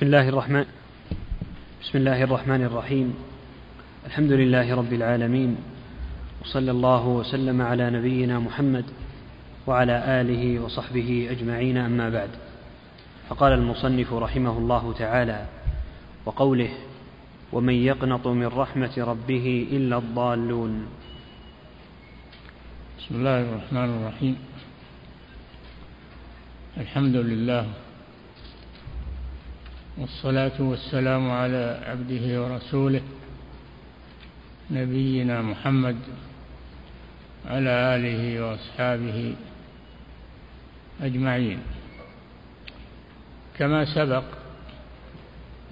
بسم الله الرحمن بسم الله الرحمن الرحيم. الحمد لله رب العالمين. وصلى الله وسلم على نبينا محمد وعلى آله وصحبه أجمعين أما بعد. فقال المصنف رحمه الله تعالى وقوله ومن يقنط من رحمة ربه إلا الضالون. بسم الله الرحمن الرحيم. الحمد لله والصلاة والسلام على عبده ورسوله نبينا محمد على آله وأصحابه أجمعين. كما سبق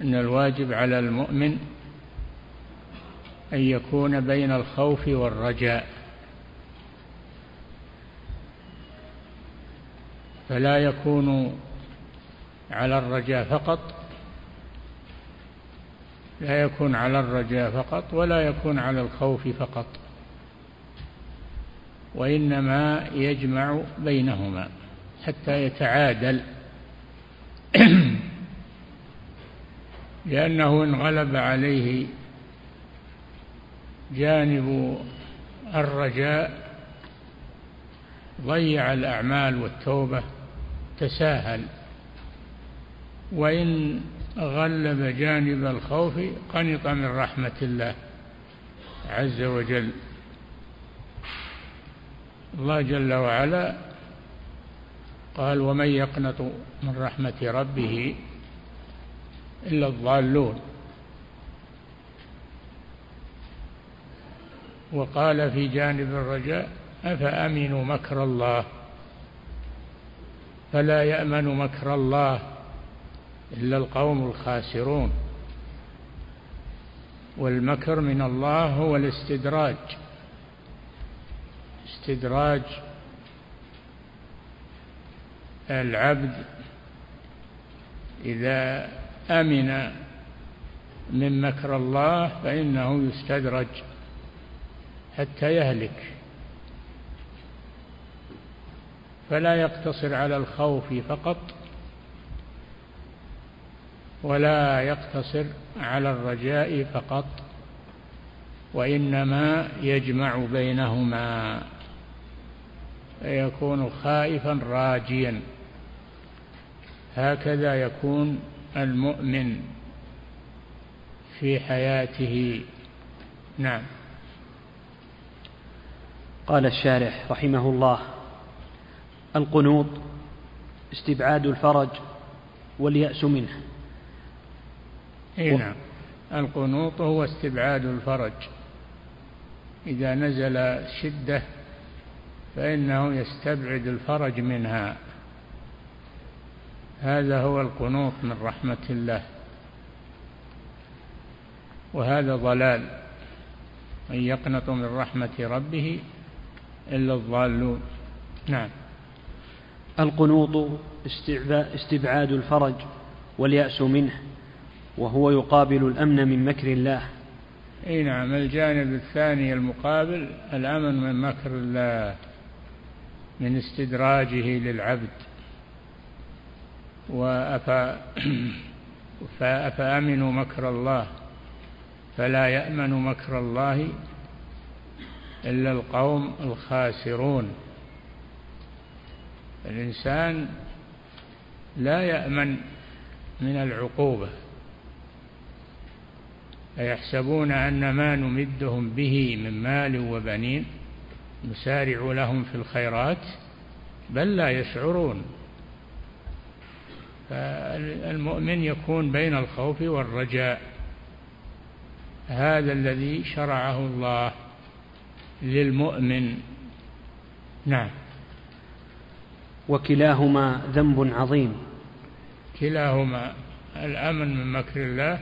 أن الواجب على المؤمن أن يكون بين الخوف والرجاء. فلا يكون على الرجاء فقط لا يكون على الرجاء فقط ولا يكون على الخوف فقط وإنما يجمع بينهما حتى يتعادل. لأنه إن غلب عليه جانب الرجاء ضيع الأعمال والتوبة تساهل. وإن غلب جانب الخوف قنط من رحمة الله عز وجل. الله جل وعلا قال ومن يقنط من رحمة ربه إلا الضالون. وقال في جانب الرجاء أفأمنوا مكر الله؟ فلا يأمن مكر الله إلا القوم الخاسرون. والمكر من الله هو الاستدراج. استدراج العبد إذا أمن من مكر الله فإنه يستدرج حتى يهلك. فلا يقتصر على الخوف فقط ولا يقتصر على الرجاء فقط وإنما يجمع بينهما فيكون خائفا راجيا. هكذا يكون المؤمن في حياته. نعم. قال الشارح رحمه الله القنوط استبعاد الفرج واليأس منه. إي نعم. القنوط هو استبعاد الفرج. إذا نزل شدة فإنه يستبعد الفرج منها. هذا هو القنوط من رحمة الله. وهذا ضلال. من يقنط من رحمة ربه إلا الضالون. نعم. القنوط استبعاد الفرج واليأس منه. وهو يقابل الأمن من مكر الله. إي نعم الجانب الثاني المقابل الأمن من مكر الله من استدراجه للعبد. وأفا فأفأمنوا مكر الله فلا يأمن مكر الله إلا القوم الخاسرون. الإنسان لا يأمن من العقوبة. أيحسبون أن ما نمدهم به من مال وبنين نسارع لهم في الخيرات؟ بل لا يشعرون. فالمؤمن يكون بين الخوف والرجاء. هذا الذي شرعه الله للمؤمن. نعم. وكلاهما ذنب عظيم. كلاهما الأمن من مكر الله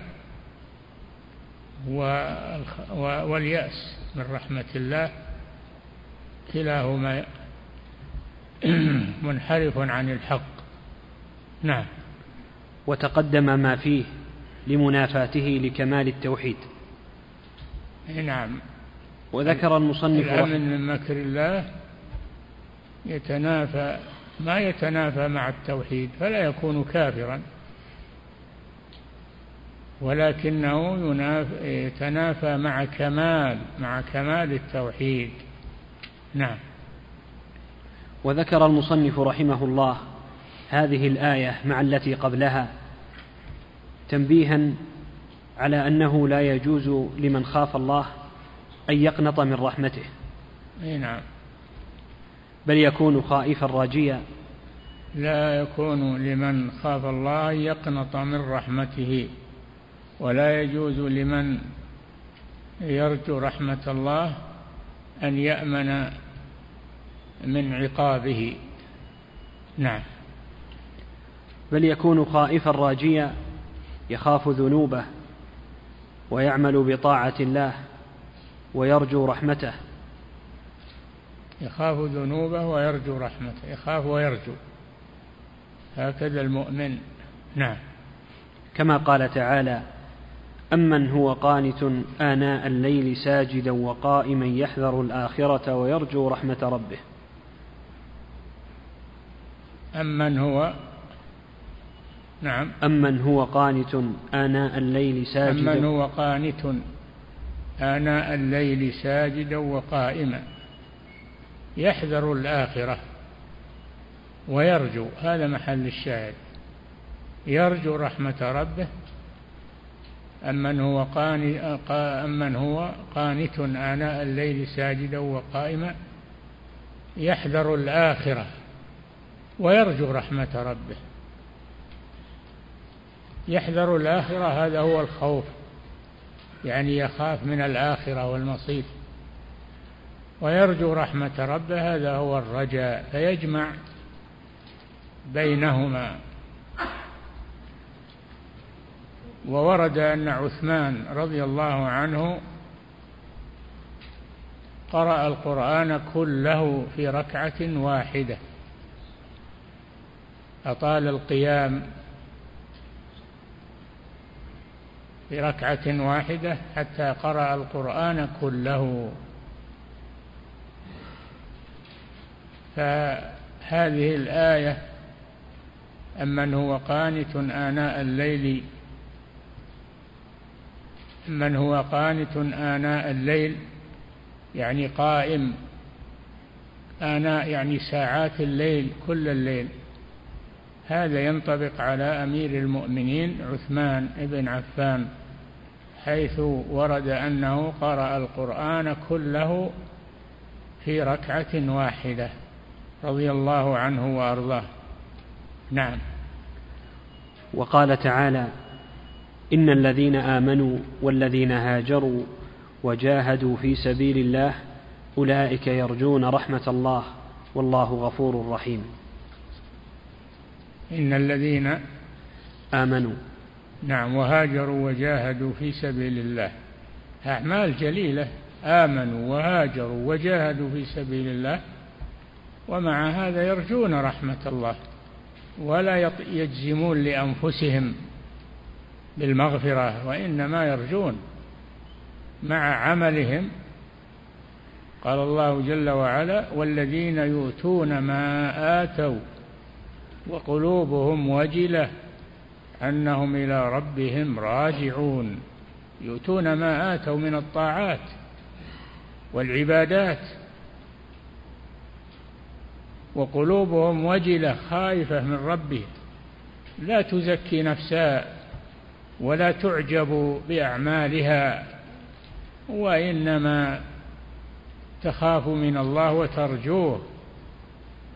واليأس من رحمة الله. كلاهما منحرف عن الحق. نعم. وتقدم ما فيه لمنافاته لكمال التوحيد. نعم. وذكر المصنف الأمن من مكر الله يتنافى ما يتنافى مع التوحيد فلا يكون كافرا. ولكنه يتنافى مع كمال مع كمال التوحيد. نعم. وذكر المصنف رحمه الله هذه الآية مع التي قبلها تنبيها على أنه لا يجوز لمن خاف الله أن يقنط من رحمته. أي نعم. بل يكون خائفا راجيا. لا يكون لمن خاف الله يقنط من رحمته. ولا يجوز لمن يرجو رحمة الله أن يأمن من عقابه. نعم. بل يكون خائفا راجيا يخاف ذنوبه ويعمل بطاعة الله ويرجو رحمته. يخاف ذنوبه ويرجو رحمته. يخاف ويرجو. هكذا المؤمن. نعم. كما قال تعالى أمن هو قانت آناء الليل ساجدا وقائما يحذر الآخرة ويرجو رحمة ربه. أمن هو نعم. أمن هو قانت آناء الليل ساجدا. أمن هو قانت آناء الليل ساجدا وقائما يحذر الآخرة ويرجو. هذا محل الشاهد. يرجو رحمة ربه أمن هو أمن هو قانت آناء الليل ساجدا وقائما يحذر الآخرة ويرجو رحمة ربه. يحذر الآخرة هذا هو الخوف يعني يخاف من الآخرة والمصير. ويرجو رحمة ربه هذا هو الرجاء فيجمع بينهما. وورد أن عثمان رضي الله عنه قرأ القرآن كله في ركعة واحدة. أطال القيام في ركعة واحدة حتى قرأ القرآن كله. فهذه الآية أمن هو قانت آناء الليل من هو قانت آناء الليل يعني قائم آناء يعني ساعات الليل كل الليل. هذا ينطبق على أمير المؤمنين عثمان بن عفان حيث ورد أنه قرأ القرآن كله في ركعة واحدة رضي الله عنه وأرضاه. نعم. وقال تعالى إن الذين آمنوا والذين هاجروا وجاهدوا في سبيل الله أولئك يرجون رحمة الله والله غفور رحيم. إن الذين آمنوا. نعم وهاجروا وجاهدوا في سبيل الله. أعمال جليلة. آمنوا وهاجروا وجاهدوا في سبيل الله ومع هذا يرجون رحمة الله ولا يجزمون لأنفسهم بالمغفرة وإنما يرجون مع عملهم. قال الله جل وعلا والذين يؤتون ما آتوا وقلوبهم وجلة أنهم إلى ربهم راجعون. يؤتون ما آتوا من الطاعات والعبادات وقلوبهم وجلة خائفة من ربهم لا تزكي نفسها ولا تعجب بأعمالها وإنما تخاف من الله وترجوه.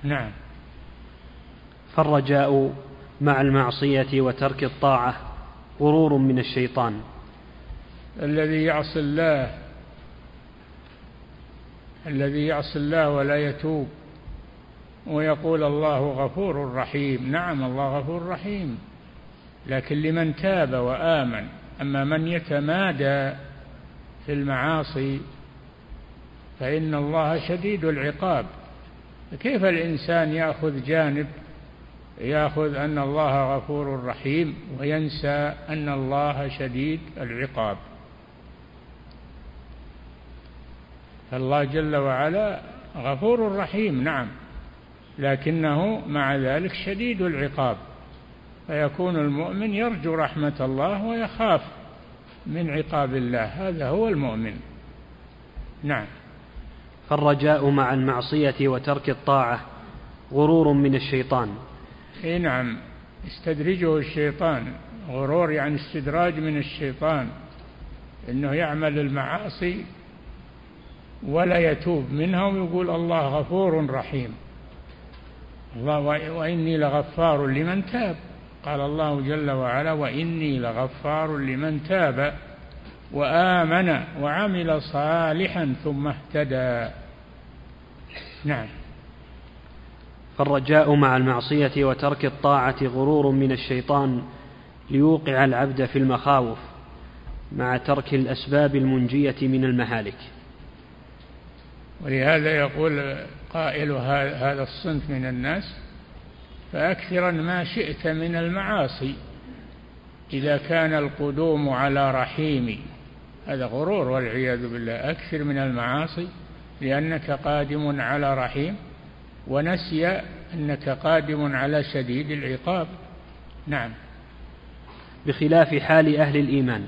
نعم. فالرجاء مع المعصية وترك الطاعة غرور من الشيطان. الذي يعصي الله الذي يعصي الله ولا يتوب ويقول الله غفور رحيم. نعم الله غفور رحيم. لكن لمن تاب وآمن أما من يتمادى في المعاصي فإن الله شديد العقاب. كيف الإنسان يأخذ جانب؟ يأخذ أن الله غفور رحيم وينسى أن الله شديد العقاب. فالله جل وعلا غفور رحيم نعم لكنه مع ذلك شديد العقاب. فيكون المؤمن يرجو رحمة الله ويخاف من عقاب الله. هذا هو المؤمن. نعم. فالرجاء مع المعصية وترك الطاعة غرور من الشيطان. إي نعم. يستدرجه الشيطان. غرور يعني استدراج من الشيطان. إنه يعمل المعاصي ولا يتوب منها ويقول الله غفور رحيم. الله وإني لغفار لمن تاب. قال الله جل وعلا وإني لغفار لمن تاب وآمن وعمل صالحا ثم اهتدى. نعم. فالرجاء مع المعصية وترك الطاعة غرور من الشيطان ليوقع العبد في المخاوف مع ترك الأسباب المنجية من المهالك. ولهذا يقول قائل هذا الصنف من الناس فأكثرا ما شئت من المعاصي. إذا كان القدوم على رحيم هذا غرور والعياذ بالله أكثر من المعاصي لأنك قادم على رحيم ونسي أنك قادم على شديد العقاب. نعم. بخلاف حال أهل الإيمان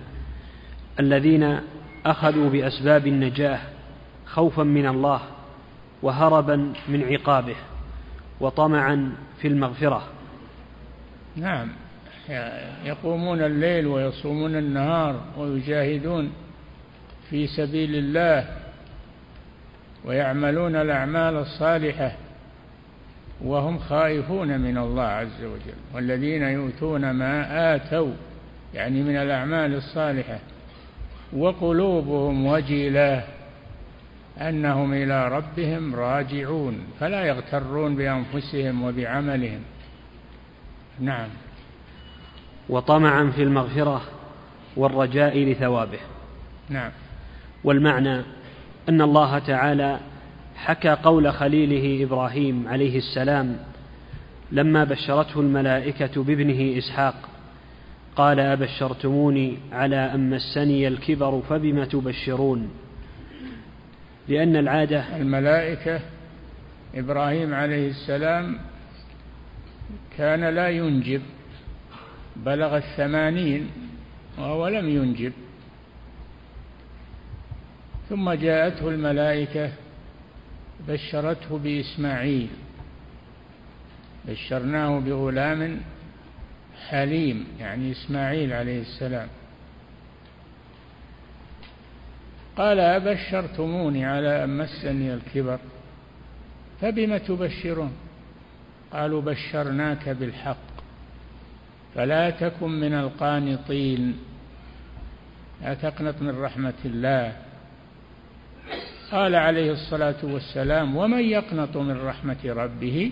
الذين أخذوا بأسباب النجاة خوفا من الله وهربا من عقابه وطمعا في المغفرة. نعم. يقومون الليل ويصومون النهار ويجاهدون في سبيل الله ويعملون الأعمال الصالحة وهم خائفون من الله عز وجل والذين يؤتون ما آتوا يعني من الأعمال الصالحة وقلوبهم وجلة أنهم إلى ربهم راجعون فلا يغترون بأنفسهم وبعملهم. نعم. وطمعا في المغفرة والرجاء لثوابه. نعم. والمعنى أن الله تعالى حكى قول خليله إبراهيم عليه السلام لما بشرته الملائكة بابنه إسحاق قال أبشرتموني على أن مسني الكبر فبم تبشرون؟ لأن العادة الملائكة إبراهيم عليه السلام كان لا ينجب بلغ الثمانين وهو لم ينجب. ثم جاءته الملائكة بشرته بإسماعيل بشرناه بغلام حليم يعني إسماعيل عليه السلام. قال أبشرتموني على أن مسني الكبر فبم تبشرون؟ قالوا بشرناك بالحق فلا تكن من القانطين. لا تقنط من رحمة الله. قال عليه الصلاة والسلام ومن يقنط من رحمة ربه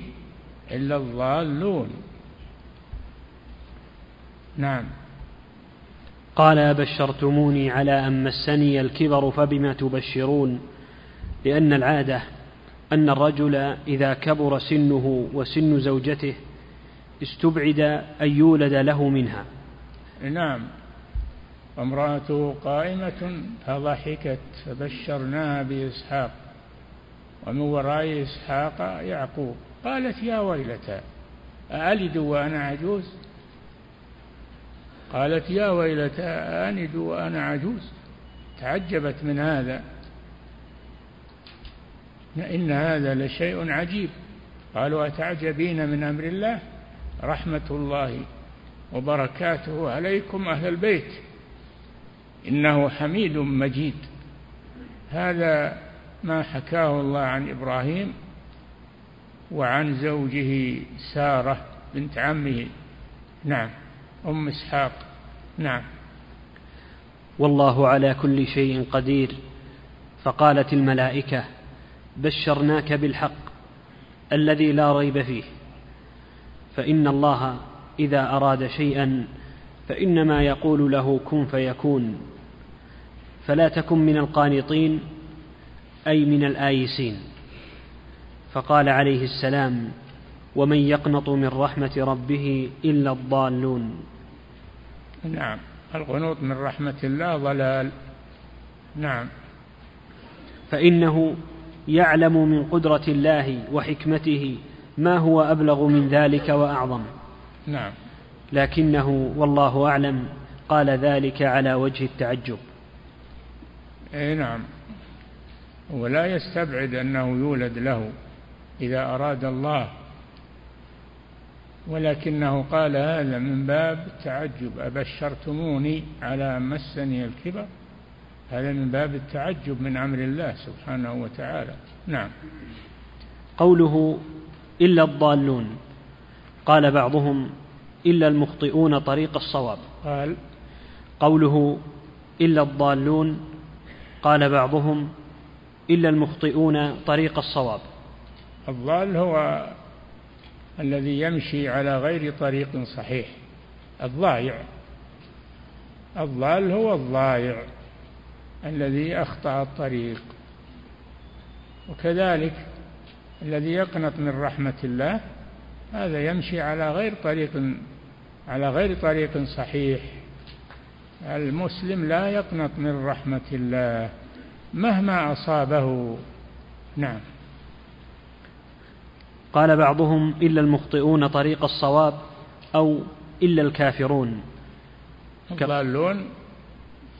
إلا الضالون. نعم. قال أبشرتموني على أن مسني الكبر فبما تبشرون لأن العادة أن الرجل إذا كبر سنه وسن زوجته استبعد أن يولد له منها. نعم. وامرأته قائمة فضحكت فبشرناها بإسحاق. ومن وراء إسحاق يعقوب. قالت يا ويلتى أألد وأنا عجوز؟ قالت يا ويلتى أألد وأنا عجوز. تعجبت من هذا. إن هذا لشيء عجيب. قالوا أتعجبين من أمر الله؟ رحمة الله وبركاته عليكم أهل البيت. إنه حميد مجيد. هذا ما حكاه الله عن إبراهيم وعن زوجه سارة بنت عمه. نعم. أم إسحاق. نعم. والله على كل شيء قدير فقالت الملائكة بشرناك بالحق الذي لا ريب فيه. فإن الله إذا أراد شيئا فإنما يقول له كن فيكون. فلا تكن من القانطين أي من الآيسين. فقال عليه السلام ومن يقنط من رحمة ربه إلا الضالون. نعم. القنوط من رحمة الله ضلال. نعم. فإنه يعلم من قدرة الله وحكمته ما هو أبلغ من ذلك وأعظم. نعم. لكنه والله أعلم قال ذلك على وجه التعجب. إي نعم. ولا يستبعد أنه يولد له إذا أراد الله ولكنه قال هذا من باب التعجب. أبشرتموني على مسني الكبر؟ هذا من باب التعجب من أمر الله سبحانه وتعالى. نعم. قوله إلا الضالون. قال بعضهم إلا المخطئون طريق الصواب. قال قوله إلا الضالون قال بعضهم إلا المخطئون طريق الصواب. الضال هو الذي يمشي على غير طريق صحيح. الضايع. الضال هو الضايع الذي أخطأ الطريق. وكذلك الذي يقنط من رحمة الله هذا يمشي على غير طريق على غير طريق صحيح. المسلم لا يقنط من رحمة الله مهما أصابه. نعم. قال بعضهم إلا المخطئون طريق الصواب أو إلا الكافرون. الضالون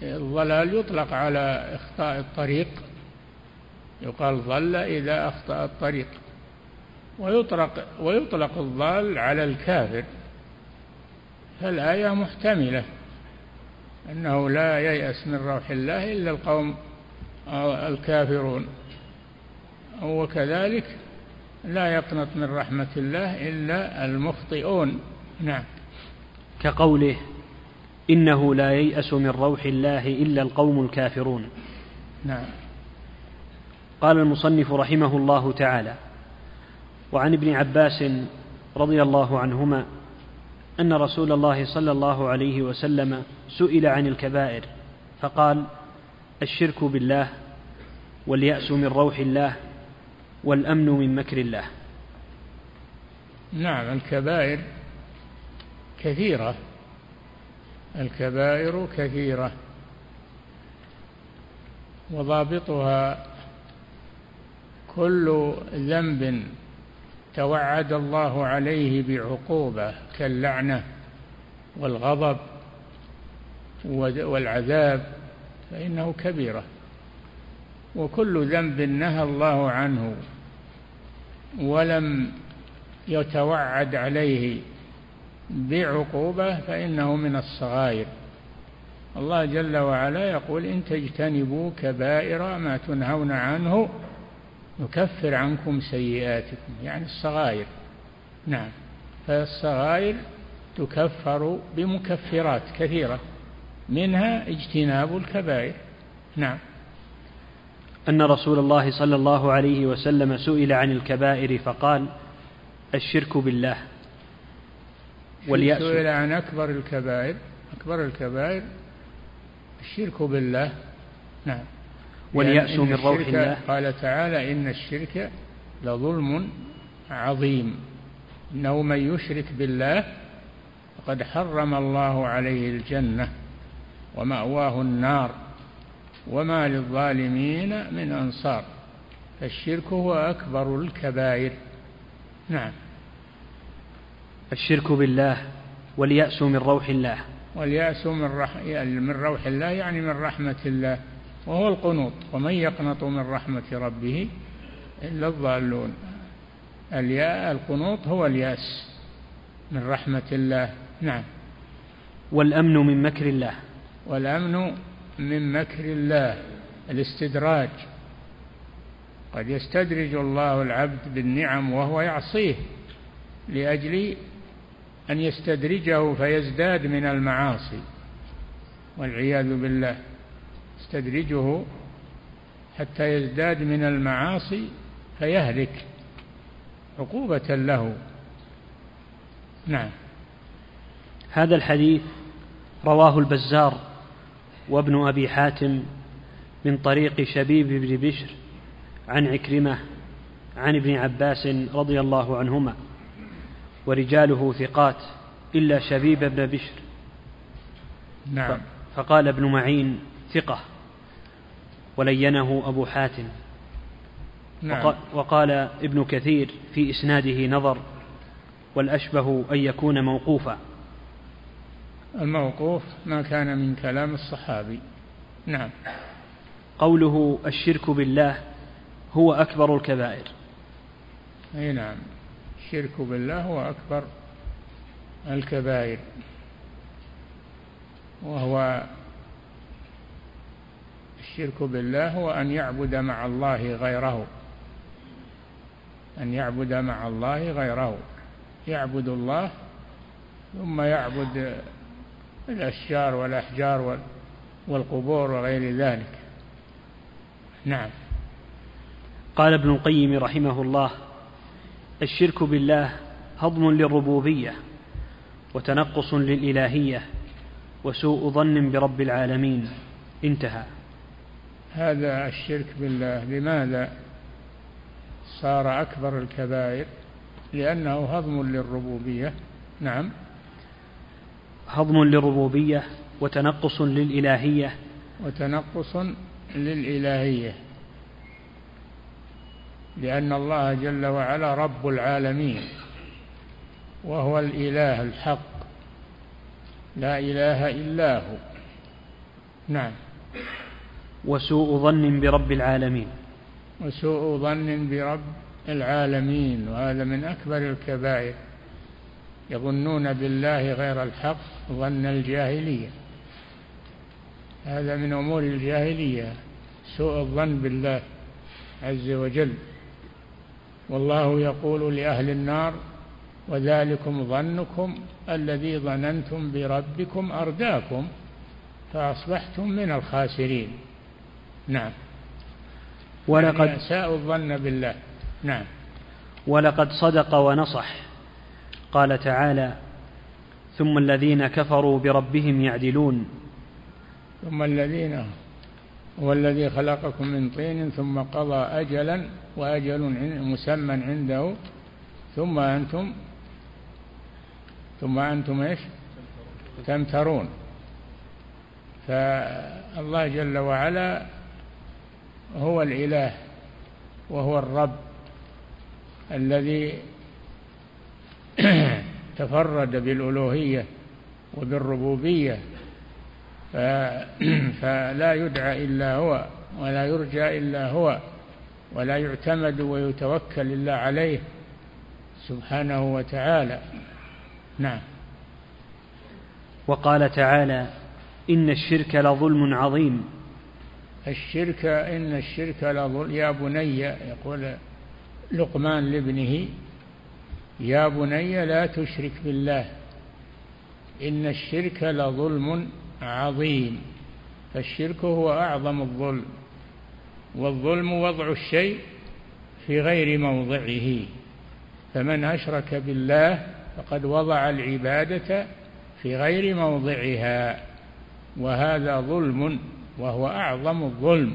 الضلال يطلق على إخطاء الطريق. يقال ضل إذا أخطأ الطريق. ويطلق ويطلق الضال على الكافر. فالآية محتملة. أنه لا ييأس من روح الله إلا القوم الكافرون. وكذلك لا يقنط من رحمة الله إلا المخطئون. نعم. كقوله إنه لا ييأس من روح الله إلا القوم الكافرون. نعم. قال المصنف رحمه الله تعالى وعن ابن عباس رضي الله عنهما أن رسول الله صلى الله عليه وسلم سئل عن الكبائر فقال الشرك بالله واليأس من روح الله والأمن من مكر الله. نعم الكبائر كثيرة. الكبائر كثيرة. وضابطها كل ذنب توعد الله عليه بعقوبة كاللعنة والغضب والعذاب فإنه كبيرة. وكل ذنب نهى الله عنه ولم يتوعد عليه بعقوبة فإنه من الصغائر. الله جل وعلا يقول إن تجتنبوا كبائر ما تنهون عنه نكفر عنكم سيئاتكم يعني الصغائر. نعم فالصغائر تكفر بمكفرات كثيرة منها اجتناب الكبائر. نعم. أن رسول الله صلى الله عليه وسلم سئل عن الكبائر فقال الشرك بالله واليأس. سئل عن أكبر الكبائر أكبر الكبائر الشرك بالله. نعم. واليأس من روح الله. قال تعالى إن الشرك لظلم عظيم. إنه من يشرك بالله فقد حرم الله عليه الجنة ومأواه النار. وما للظالمين من أنصار. فالشرك هو أكبر الكبائر. نعم. الشرك بالله واليأس من روح الله. واليأس من, رح من روح الله يعني من رحمة الله وهو القنوط. ومن يقنط من رحمة ربه إلا الضالون. الياء القنوط هو اليأس من رحمة الله. نعم. والأمن من مكر الله. والأمن من مكر الله الاستدراج. قد يستدرج الله العبد بالنعم وهو يعصيه لأجل أن يستدرجه فيزداد من المعاصي والعياذ بالله. يستدرجه حتى يزداد من المعاصي فيهلك عقوبة له. نعم. هذا الحديث رواه البزار وابن أبي حاتم من طريق شبيب بن بشر عن عكرمة عن ابن عباس رضي الله عنهما ورجاله ثقات إلا شبيب بن بشر. نعم. فقال ابن معين ثقة ولينه أبو حاتم. نعم. وقال ابن كثير في إسناده نظر والأشبه أن يكون موقوفا. الموقوف ما كان من كلام الصحابي. نعم. قوله الشرك بالله هو أكبر الكبائر. أي نعم. الشرك بالله هو أكبر الكبائر. وهو الشرك بالله هو أن يعبد مع الله غيره. أن يعبد مع الله غيره. يعبد الله ثم يعبد الأشجار والأحجار والقبور وغير ذلك. نعم. قال ابن القيم رحمه الله الشرك بالله هضم للربوبية وتنقص للإلهية وسوء ظن برب العالمين. انتهى. هذا الشرك بالله لماذا صار أكبر الكبائر؟ لأنه هضم للربوبية. نعم. هضم للربوبية وتنقص للإلهية. وتنقص للإلهية. لأن الله جل وعلا رب العالمين وهو الإله الحق. لا إله إلا هو. نعم. وسوء ظن برب العالمين. وسوء ظن برب العالمين وهذا من أكبر الكبائر. يظنون بالله غير الحق ظن الجاهلية. هذا من أمور الجاهلية سوء الظن بالله عز وجل. والله يقول لأهل النار وذلكم ظنكم الذي ظننتم بربكم أرداكم فأصبحتم من الخاسرين. نعم. ولقد ساءوا الظن بالله. نعم. ولقد صدق ونصح. قال تعالى ثم الذين كفروا بربهم يعدلون. ثم الذين هو الذي خلقكم من طين ثم قضى أجلا وأجل مسمى عنده. ثم أنتم ثم أنتم إيش؟ تمترون. فالله جل وعلا هو الإله وهو الرب الذي تفرد بالألوهية وبالربوبية فلا يدعى إلا هو ولا يرجى إلا هو ولا يعتمد ويتوكل إلا عليه سبحانه وتعالى. نعم. وقال تعالى إن الشرك لظلم عظيم. الشرك إن الشرك لظلم يا بني يقول لقمان لابنه يا بني لا تشرك بالله إن الشرك لظلم عظيم فالشرك هو أعظم الظلم والظلم وضع الشيء في غير موضعه فمن أشرك بالله فقد وضع العبادة في غير موضعها وهذا ظلم وهو أعظم الظلم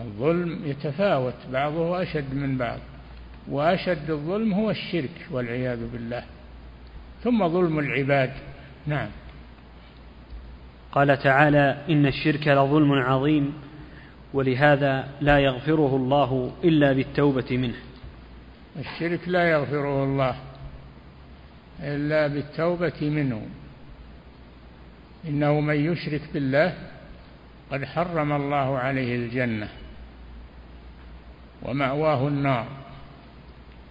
الظلم يتفاوت بعضه أشد من بعض وأشد الظلم هو الشرك والعياذ بالله. ثم ظلم العباد. نعم. قال تعالى إن الشرك لظلم عظيم ولهذا لا يغفره الله إلا بالتوبة منه. الشرك لا يغفره الله إلا بالتوبة منه. إنه من يشرك بالله قد حرم الله عليه الجنة ومأواه النار.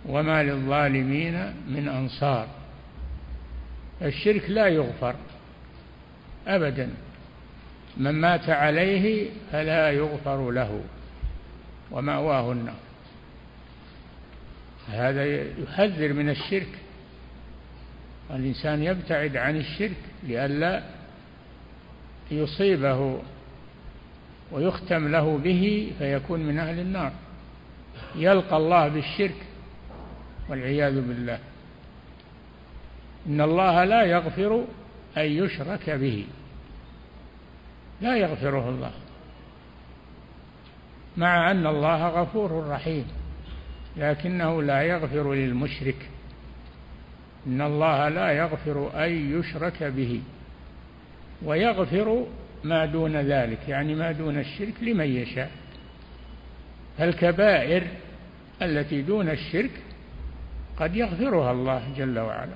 وما للظالمين من أنصار. الشرك لا يغفر أبدا. من مات عليه فلا يغفر له ومأواه النار. هذا يحذر من الشرك. الإنسان يبتعد عن الشرك لئلا يصيبه ويختم له به فيكون من أهل النار. يلقى الله بالشرك والعياذ بالله. إن الله لا يغفر أن يشرك به. لا يغفره الله. مع أن الله غفور رحيم. لكنه لا يغفر للمشرك. إن الله لا يغفر أن يشرك به. ويغفر ما دون ذلك. يعني ما دون الشرك لمن يشاء. الكبائر التي دون الشرك قد يغفرها الله جل وعلا.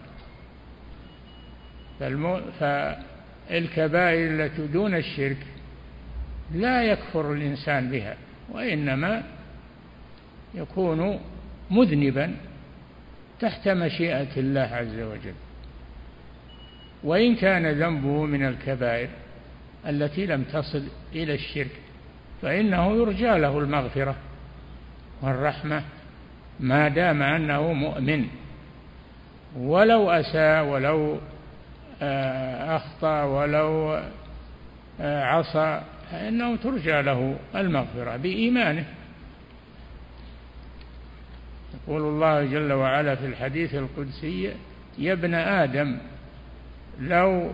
فالكبائر التي دون الشرك لا يكفر الإنسان بها وإنما يكون مذنبا تحت مشيئة الله عز وجل. وإن كان ذنبه من الكبائر التي لم تصل إلى الشرك فإنه يرجى له المغفرة والرحمة ما دام أنه مؤمن ولو أساء ولو آه، أخطأ ولو آه، عصى فإنه ترجى له المغفرة بإيمانه. يقول الله جل وعلا في الحديث القدسي يا ابن آدم لو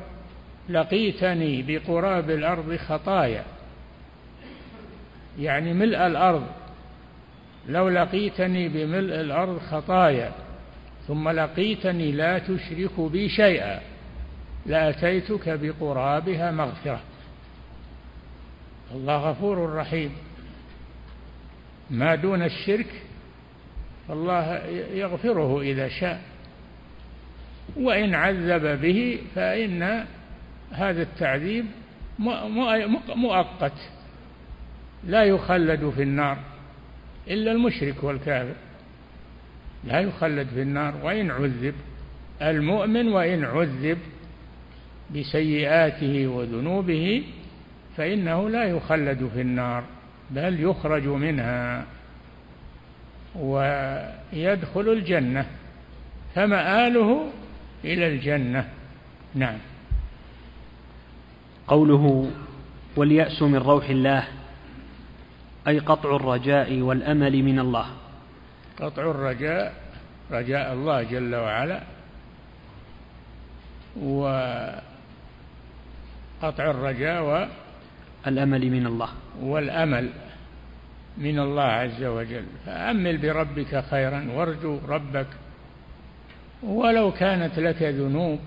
لقيتني بقراب الأرض خطايا يعني ملء الأرض لو لقيتني بملء الأرض خطايا ثم لقيتني لا تشرك بي شيئا لأتيتك بقرابها مغفرة. الله غفور رحيم. ما دون الشرك فالله يغفره إذا شاء. وإن عذب به فإن هذا التعذيب مؤقت لا يخلد في النار. إلا المشرك والكافر لا يخلد في النار وإن عذب المؤمن وإن عذب بسيئاته وذنوبه فإنه لا يخلد في النار بل يخرج منها ويدخل الجنة. فمآله إلى الجنة. نعم. قوله واليأس من روح الله أي قطع الرجاء والأمل من الله. قطع الرجاء رجاء الله جل وعلا وقطع الرجاء والأمل من الله. والأمل من الله عز وجل. فأمل بربك خيرا وارجو ربك. ولو كانت لك ذنوب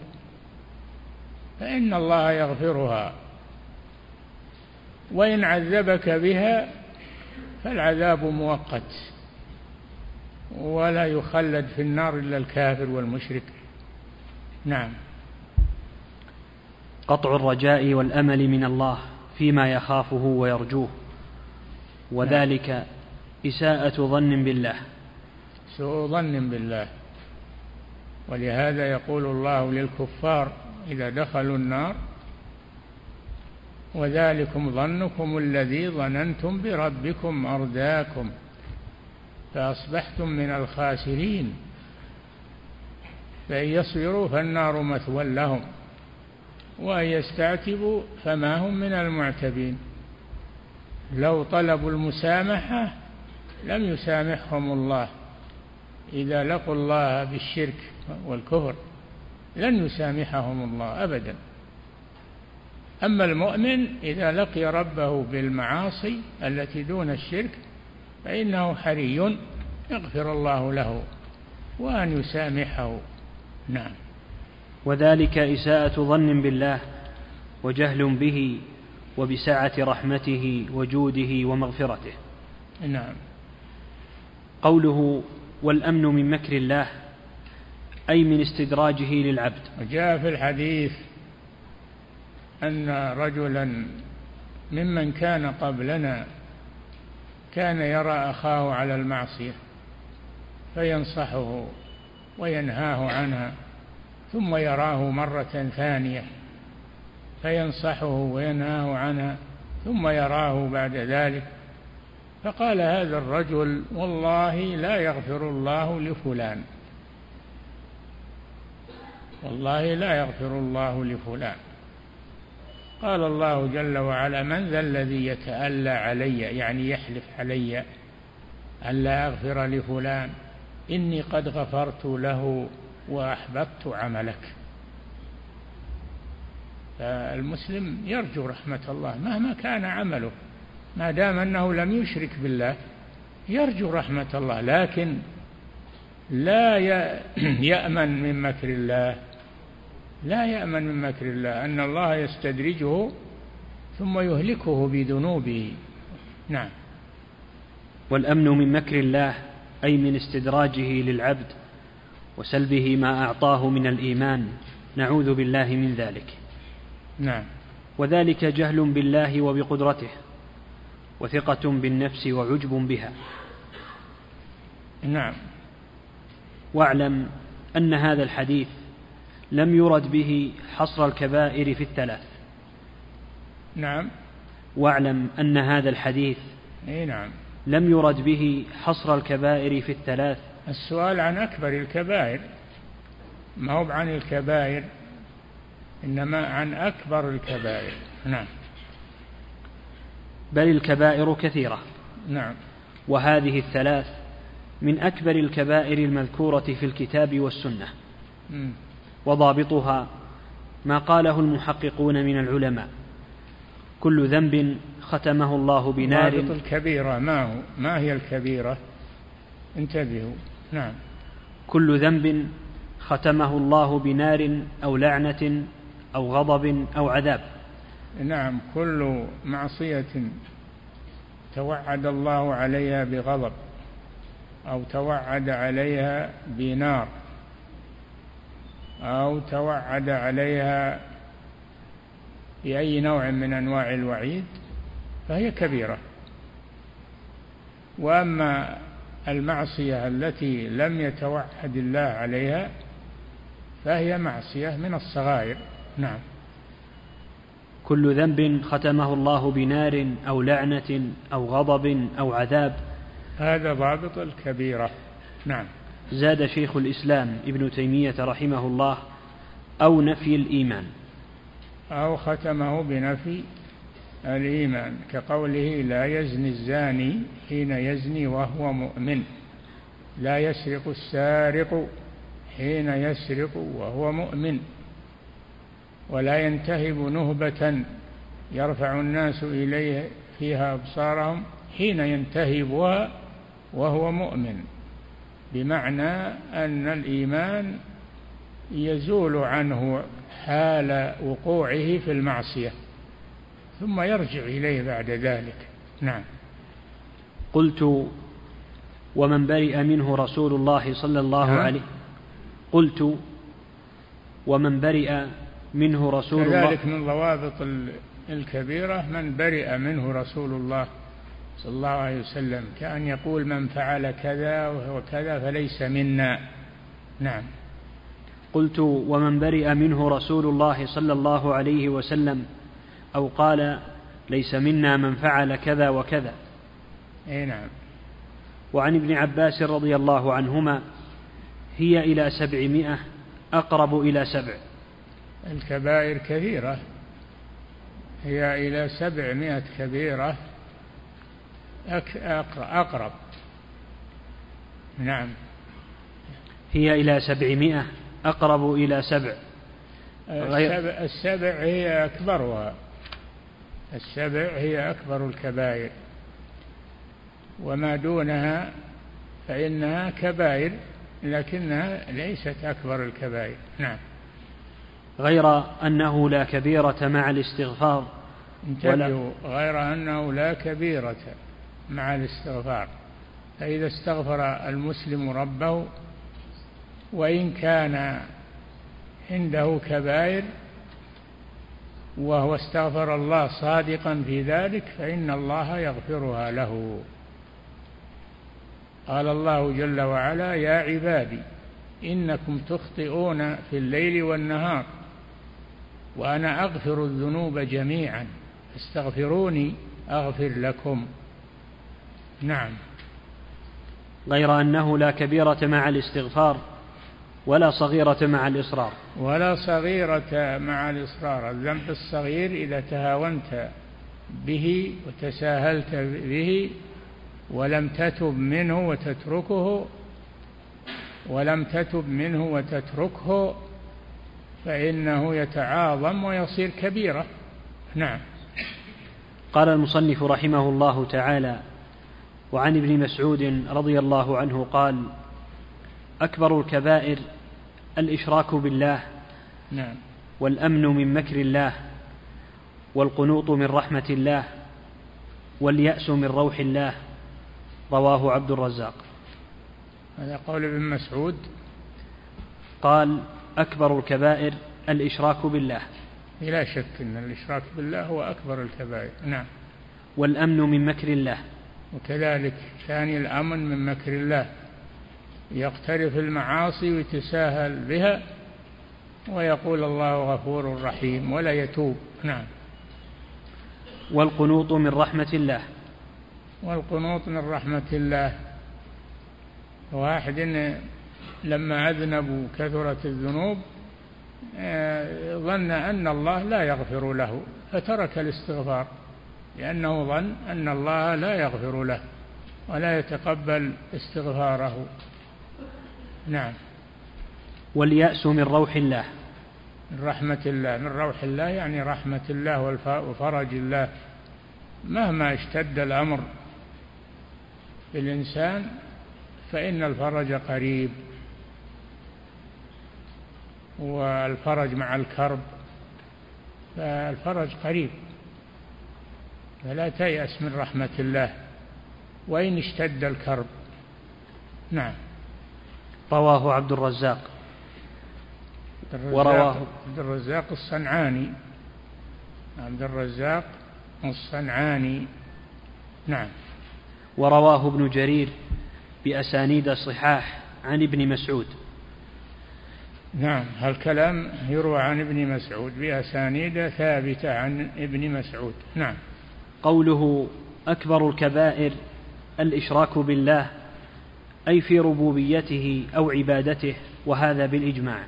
فإن الله يغفرها. وإن عذبك بها فالعذاب مؤقت ولا يخلد في النار إلا الكافر والمشرك. نعم. قطع الرجاء والأمل من الله فيما يخافه ويرجوه وذلك نعم. إساءة ظن بالله. سوء ظن بالله. ولهذا يقول الله للكفار إذا دخلوا النار وذلكم ظنكم الذي ظننتم بربكم أرداكم فأصبحتم من الخاسرين. فإن يصبروا فالنار مثوى لهم وأن يستعتبوا فما هم من المعتبين. لو طلبوا المسامحة لم يسامحهم الله. إذا لقوا الله بالشرك والكفر لن يسامحهم الله أبدا. أما المؤمن إذا لقي ربه بالمعاصي التي دون الشرك فإنه حري يغفر الله له وأن يسامحه. نعم. وذلك إساءة ظن بالله وجهل به وبسعة رحمته وجوده ومغفرته. نعم. قوله والأمن من مكر الله أي من استدراجه للعبد. وجاء في الحديث أن رجلا ممن كان قبلنا كان يرى أخاه على المعصية فينصحه وينهاه عنها ثم يراه مرة ثانية فينصحه وينهاه عنها ثم يراه بعد ذلك. فقال هذا الرجل والله لا يغفر الله لفلان والله لا يغفر الله لفلان. قال الله جل وعلا من ذا الذي يتألى علي يعني يحلف علي ألا أغفر لفلان. إني قد غفرت له وأحببت عملك. فالمسلم يرجو رحمة الله. مهما كان عمله ما دام أنه لم يشرك بالله يرجو رحمة الله. لكن لا يأمن من مكر الله. لا يأمن من مكر الله أن الله يستدرجه ثم يهلكه بذنوبه. نعم. والأمن من مكر الله أي من استدراجه للعبد وسلبه ما أعطاه من الإيمان. نعوذ بالله من ذلك. نعم. وذلك جهل بالله وبقدرته وثقة بالنفس وعجب بها. نعم. واعلم أن هذا الحديث لم يرد به حصر الكبائر في الثلاث. نعم. واعلم أن هذا الحديث إي نعم. لم يرد به حصر الكبائر في الثلاث. السؤال عن أكبر الكبائر. ما هو عن الكبائر؟ إنما عن أكبر الكبائر. نعم. بل الكبائر كثيرة. نعم. وهذه الثلاث من أكبر الكبائر المذكورة في الكتاب والسنة. م. وضابطها ما قاله المحققون من العلماء. كل ذنب ختمه الله بنار. ضابط الكبيرة ما هو؟ ما هي الكبيرة؟ انتبهوا. نعم. كل ذنب ختمه الله بنار أو لعنة أو غضب أو عذاب. نعم كل معصية توعد الله عليها بغضب أو توعد عليها بنار. أو توعد عليها بأي نوع من أنواع الوعيد فهي كبيرة. وأما المعصية التي لم يتوعد الله عليها فهي معصية من الصغائر. نعم. كل ذنب ختمه الله بنار أو لعنة أو غضب أو عذاب. هذا ضابط الكبيرة. نعم. زاد شيخ الإسلام ابن تيمية رحمه الله أو نفي الإيمان. أو ختمه بنفي الإيمان كقوله لا يزني الزاني حين يزني وهو مؤمن لا يسرق السارق حين يسرق وهو مؤمن ولا ينتهب نهبة يرفع الناس إليه فيها أبصارهم حين ينتهبها وهو مؤمن. بمعنى أن الإيمان يزول عنه حال وقوعه في المعصية ثم يرجع إليه بعد ذلك. نعم. قلت ومن برئ منه رسول الله صلى الله عليه قلت ومن برئ منه رسول الله. كذلك من ضوابط الكبيرة من برئ منه رسول الله صلى الله عليه وسلم كأن يقول من فعل كذا وكذا فليس منا. نعم. قلت ومن برئ منه رسول الله صلى الله عليه وسلم أو قال ليس منا من فعل كذا وكذا. إي نعم. وعن ابن عباس رضي الله عنهما هي إلى سبعمائة أقرب إلى سبع. الكبائر كثيرة. هي إلى سبعمائة كبيرة. أقرب نعم. هي إلى سبعمائة أقرب إلى سبع. السبع, السبع هي أكبرها. السبع هي أكبر الكبائر. وما دونها فإنها كبائر لكنها ليست أكبر الكبائر. نعم. غير أنه لا كبيرة مع الاستغفار. انتبهوا غير أنه لا كبيرة. مع الاستغفار. فإذا استغفر المسلم ربه وإن كان عنده كبائر وهو استغفر الله صادقا في ذلك فإن الله يغفرها له. قال الله جل وعلا يا عبادي إنكم تخطئون في الليل والنهار وأنا أغفر الذنوب جميعا فاستغفروني أغفر لكم. نعم. غير أنه لا كبيرة مع الاستغفار ولا صغيرة مع الإصرار. ولا صغيرة مع الإصرار. الذنب الصغير إذا تهاونت به وتساهلت به ولم تتب منه وتتركه ولم تتب منه وتتركه فإنه يتعاظم ويصير كبيرة. نعم. قال المصنف رحمه الله تعالى وعن ابن مسعود رضي الله عنه قال أكبر الكبائر الإشراك بالله نعم. والأمن من مكر الله والقنوط من رحمة الله واليأس من روح الله. رواه عبد الرزاق. هذا قول ابن مسعود. قال أكبر الكبائر الإشراك بالله. لا شك أن الإشراك بالله هو أكبر الكبائر. نعم. والأمن من مكر الله. وكذلك ثاني الأمن من مكر الله. يقترف المعاصي ويتساهل بها ويقول الله غفور رحيم ولا يتوب. نعم. والقنوط من رحمة الله. والقنوط من رحمة الله. واحد لما أذنبوا كثرت الذنوب آه، ظن أن الله لا يغفر له فترك الاستغفار. لأنه ظن أن الله لا يغفر له ولا يتقبل استغفاره. نعم. واليأس من روح الله. من رحمة الله. من روح الله يعني رحمة الله وفرج الله. مهما اشتد الأمر بالإنسان فإن الفرج قريب والفرج مع الكرب فالفرج قريب. فلا تيأس من رحمة الله. وإن اشتد الكرب. نعم. رواه عبد الرزاق. ورواه عبد الرزاق الصنعاني. عبد الرزاق الصنعاني. نعم. ورواه ابن جرير بأسانيد صحاح عن ابن مسعود. نعم. هالكلام يروى عن ابن مسعود بأسانيد ثابتة عن ابن مسعود. نعم. قوله أكبر الكبائر الإشراك بالله أي في ربوبيته أو عبادته وهذا بالإجماع.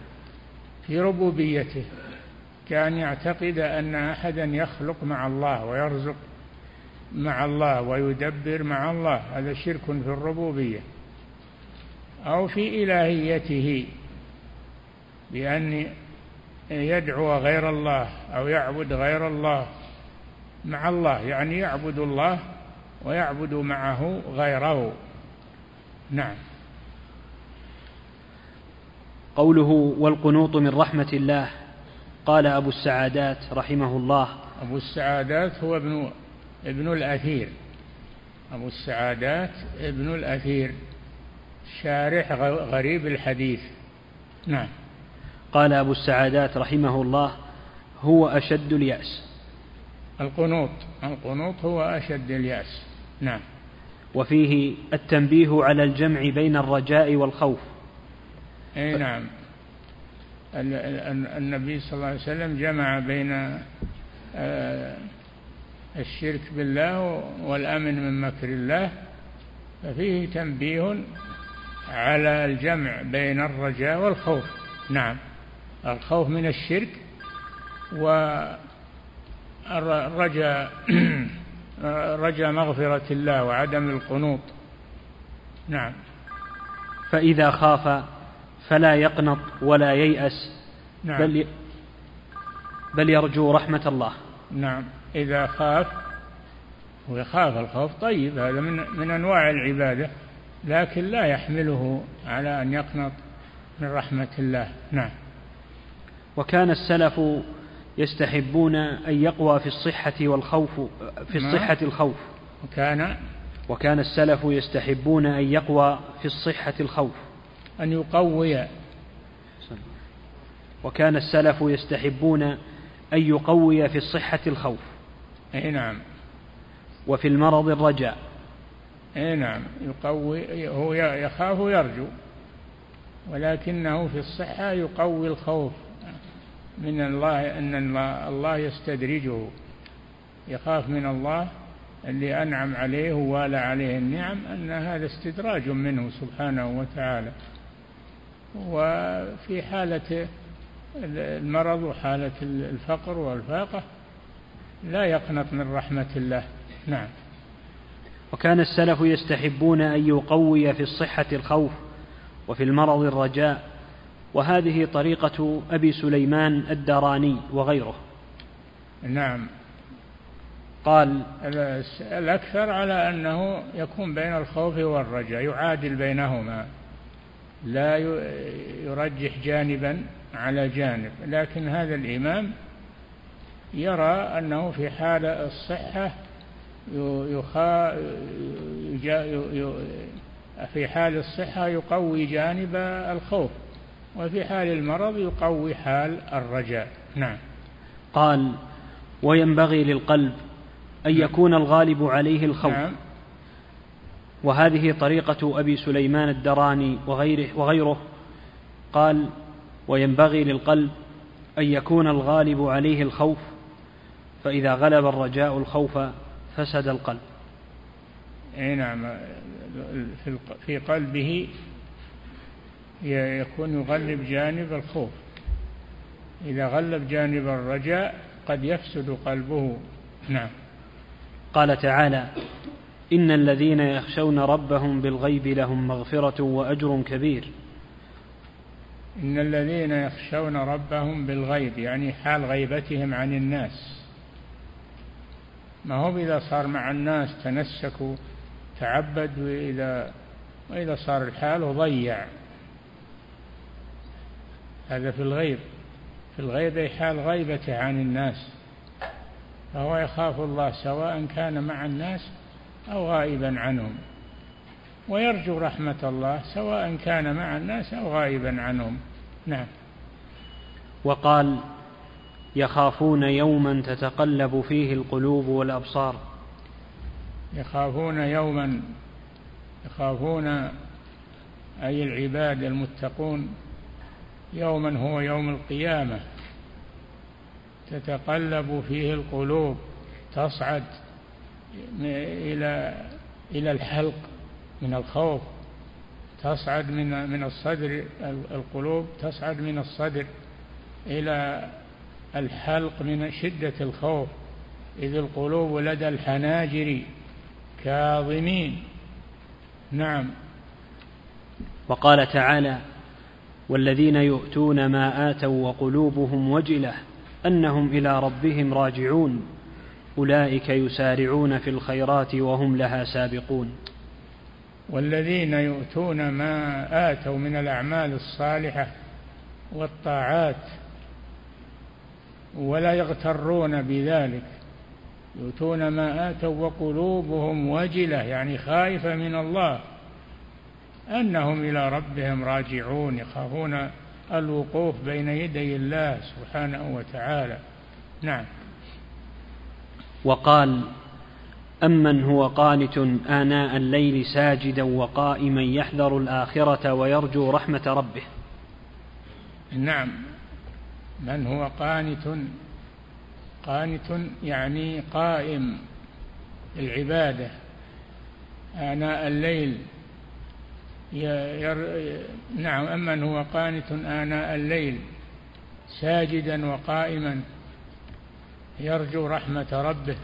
في ربوبيته كأن يعتقد أن أحدا يخلق مع الله ويرزق مع الله ويدبر مع الله هذا شرك في الربوبية. أو في إلهيته بأن يدعو غير الله أو يعبد غير الله. مع الله يعني يعبد الله ويعبد معه غيره. نعم. قوله والقنوط من رحمة الله قال أبو السعادات رحمه الله. أبو السعادات هو ابن ابن الأثير. أبو السعادات ابن الأثير شارح غريب الحديث. نعم. قال أبو السعادات رحمه الله هو أشد اليأس. القنوط. القنوط هو أشد اليأس. نعم. وفيه التنبيه على الجمع بين الرجاء والخوف. إي نعم. النبي صلى الله عليه وسلم جمع بين آه، الشرك بالله والأمن من مكر الله. ففيه تنبيه على الجمع بين الرجاء والخوف. نعم. الخوف من الشرك والرجاء رجاء مغفرة الله وعدم القنوط. نعم. فإذا خاف فلا يقنط ولا ييأس نعم. بل بل يرجو رحمة الله. نعم. إذا خاف ويخاف الخوف طيب هذا من من أنواع العبادة لكن لا يحمله على أن يقنط من رحمة الله. نعم. وكان السلف يستحبون أن يقوى في الصحة والخوف في نعم. الصحة الخوف. وكان وكان السلف يستحبون أن يقوى في الصحة الخوف. أن يقوي. وكان السلف يستحبون أن يقوي في الصحة الخوف. أي نعم. وفي المرض الرجاء. أي نعم. يقوي هو يخاف ويرجو ولكنه في الصحة يقوي الخوف. من الله أن الله يستدرجه. يخاف من الله اللي أنعم عليه ووالى عليه النعم أن هذا استدراج منه سبحانه وتعالى. وفي حالة المرض وحالة الفقر والفاقة لا يقنط من رحمة الله. نعم. وكان السلف يستحبون أن يقوي في الصحة الخوف وفي المرض الرجاء وهذه طريقة أبي سليمان الداراني وغيره. نعم. قال الأكثر على أنه يكون بين الخوف والرجاء يعادل بينهما لا يرجح جانبا على جانب. لكن هذا الإمام يرى أنه في حال الصحة يخا في حال الصحة يقوي جانب الخوف. وفي حال المرض يقوي حال الرجاء. نعم. قال وينبغي للقلب أن نعم. يكون الغالب عليه الخوف. نعم. وهذه طريقة أبي سليمان الدراني وغيره, وغيره. قال وينبغي للقلب أن يكون الغالب عليه الخوف فإذا غلب الرجاء الخوف فسد القلب. أي نعم. في قلبه يكون يغلب جانب الخوف. إذا غلب جانب الرجاء قد يفسد قلبه. نعم. قال تعالى إن الذين يخشون ربهم بالغيب لهم مغفرة وأجر كبير. إن الذين يخشون ربهم بالغيب يعني حال غيبتهم عن الناس. ما هو إذا صار مع الناس تنسك تعبد وإذا وإذا صار الحال وضيع هذا في الغيب. في الغيب أي حال غيبته عن الناس. فهو يخاف الله سواء كان مع الناس أو غائبا عنهم. ويرجو رحمة الله سواء كان مع الناس أو غائبا عنهم. نعم. وقال يخافون يوما تتقلب فيه القلوب والأبصار. يخافون يوما يخافون أي العباد المتقون يوما هو يوم القيامة. تتقلب فيه القلوب تصعد إلى إلى الحلق من الخوف تصعد من من الصدر القلوب تصعد من الصدر إلى الحلق من شدة الخوف. إذ القلوب لدى الحناجر كاظمين. نعم. وقال تعالى والذين يؤتون ما آتوا وقلوبهم وجلة أنهم إلى ربهم راجعون. أولئك يسارعون في الخيرات وهم لها سابقون. والذين يؤتون ما آتوا من الأعمال الصالحة والطاعات ولا يغترون بذلك. يؤتون ما آتوا وقلوبهم وجلة يعني خائفة من الله. أنهم إلى ربهم راجعون يخافون الوقوف بين يدي الله سبحانه وتعالى. نعم. وقال أمن هو قانت آناء الليل ساجدا وقائما يحذر الآخرة ويرجو رحمة ربه. نعم. من هو قانت؟ قانت يعني قائم العبادة. آناء الليل ير... نعم أمن هو قانت آناء الليل ساجدا وقائما يرجو رحمة ربه.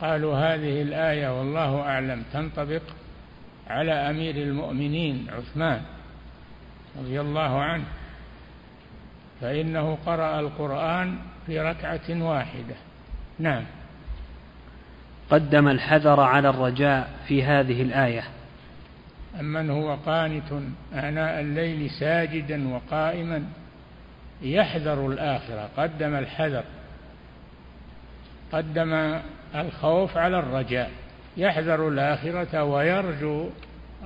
قالوا هذه الآية والله أعلم تنطبق على أمير المؤمنين عثمان رضي الله عنه فإنه قرأ القرآن في ركعة واحدة. نعم. قدم الحذر على الرجاء في هذه الآية. أمن هو قانت آناء الليل ساجدا وقائما يحذر الآخرة قدم الحذر قدم الخوف على الرجاء يحذر الآخرة ويرجو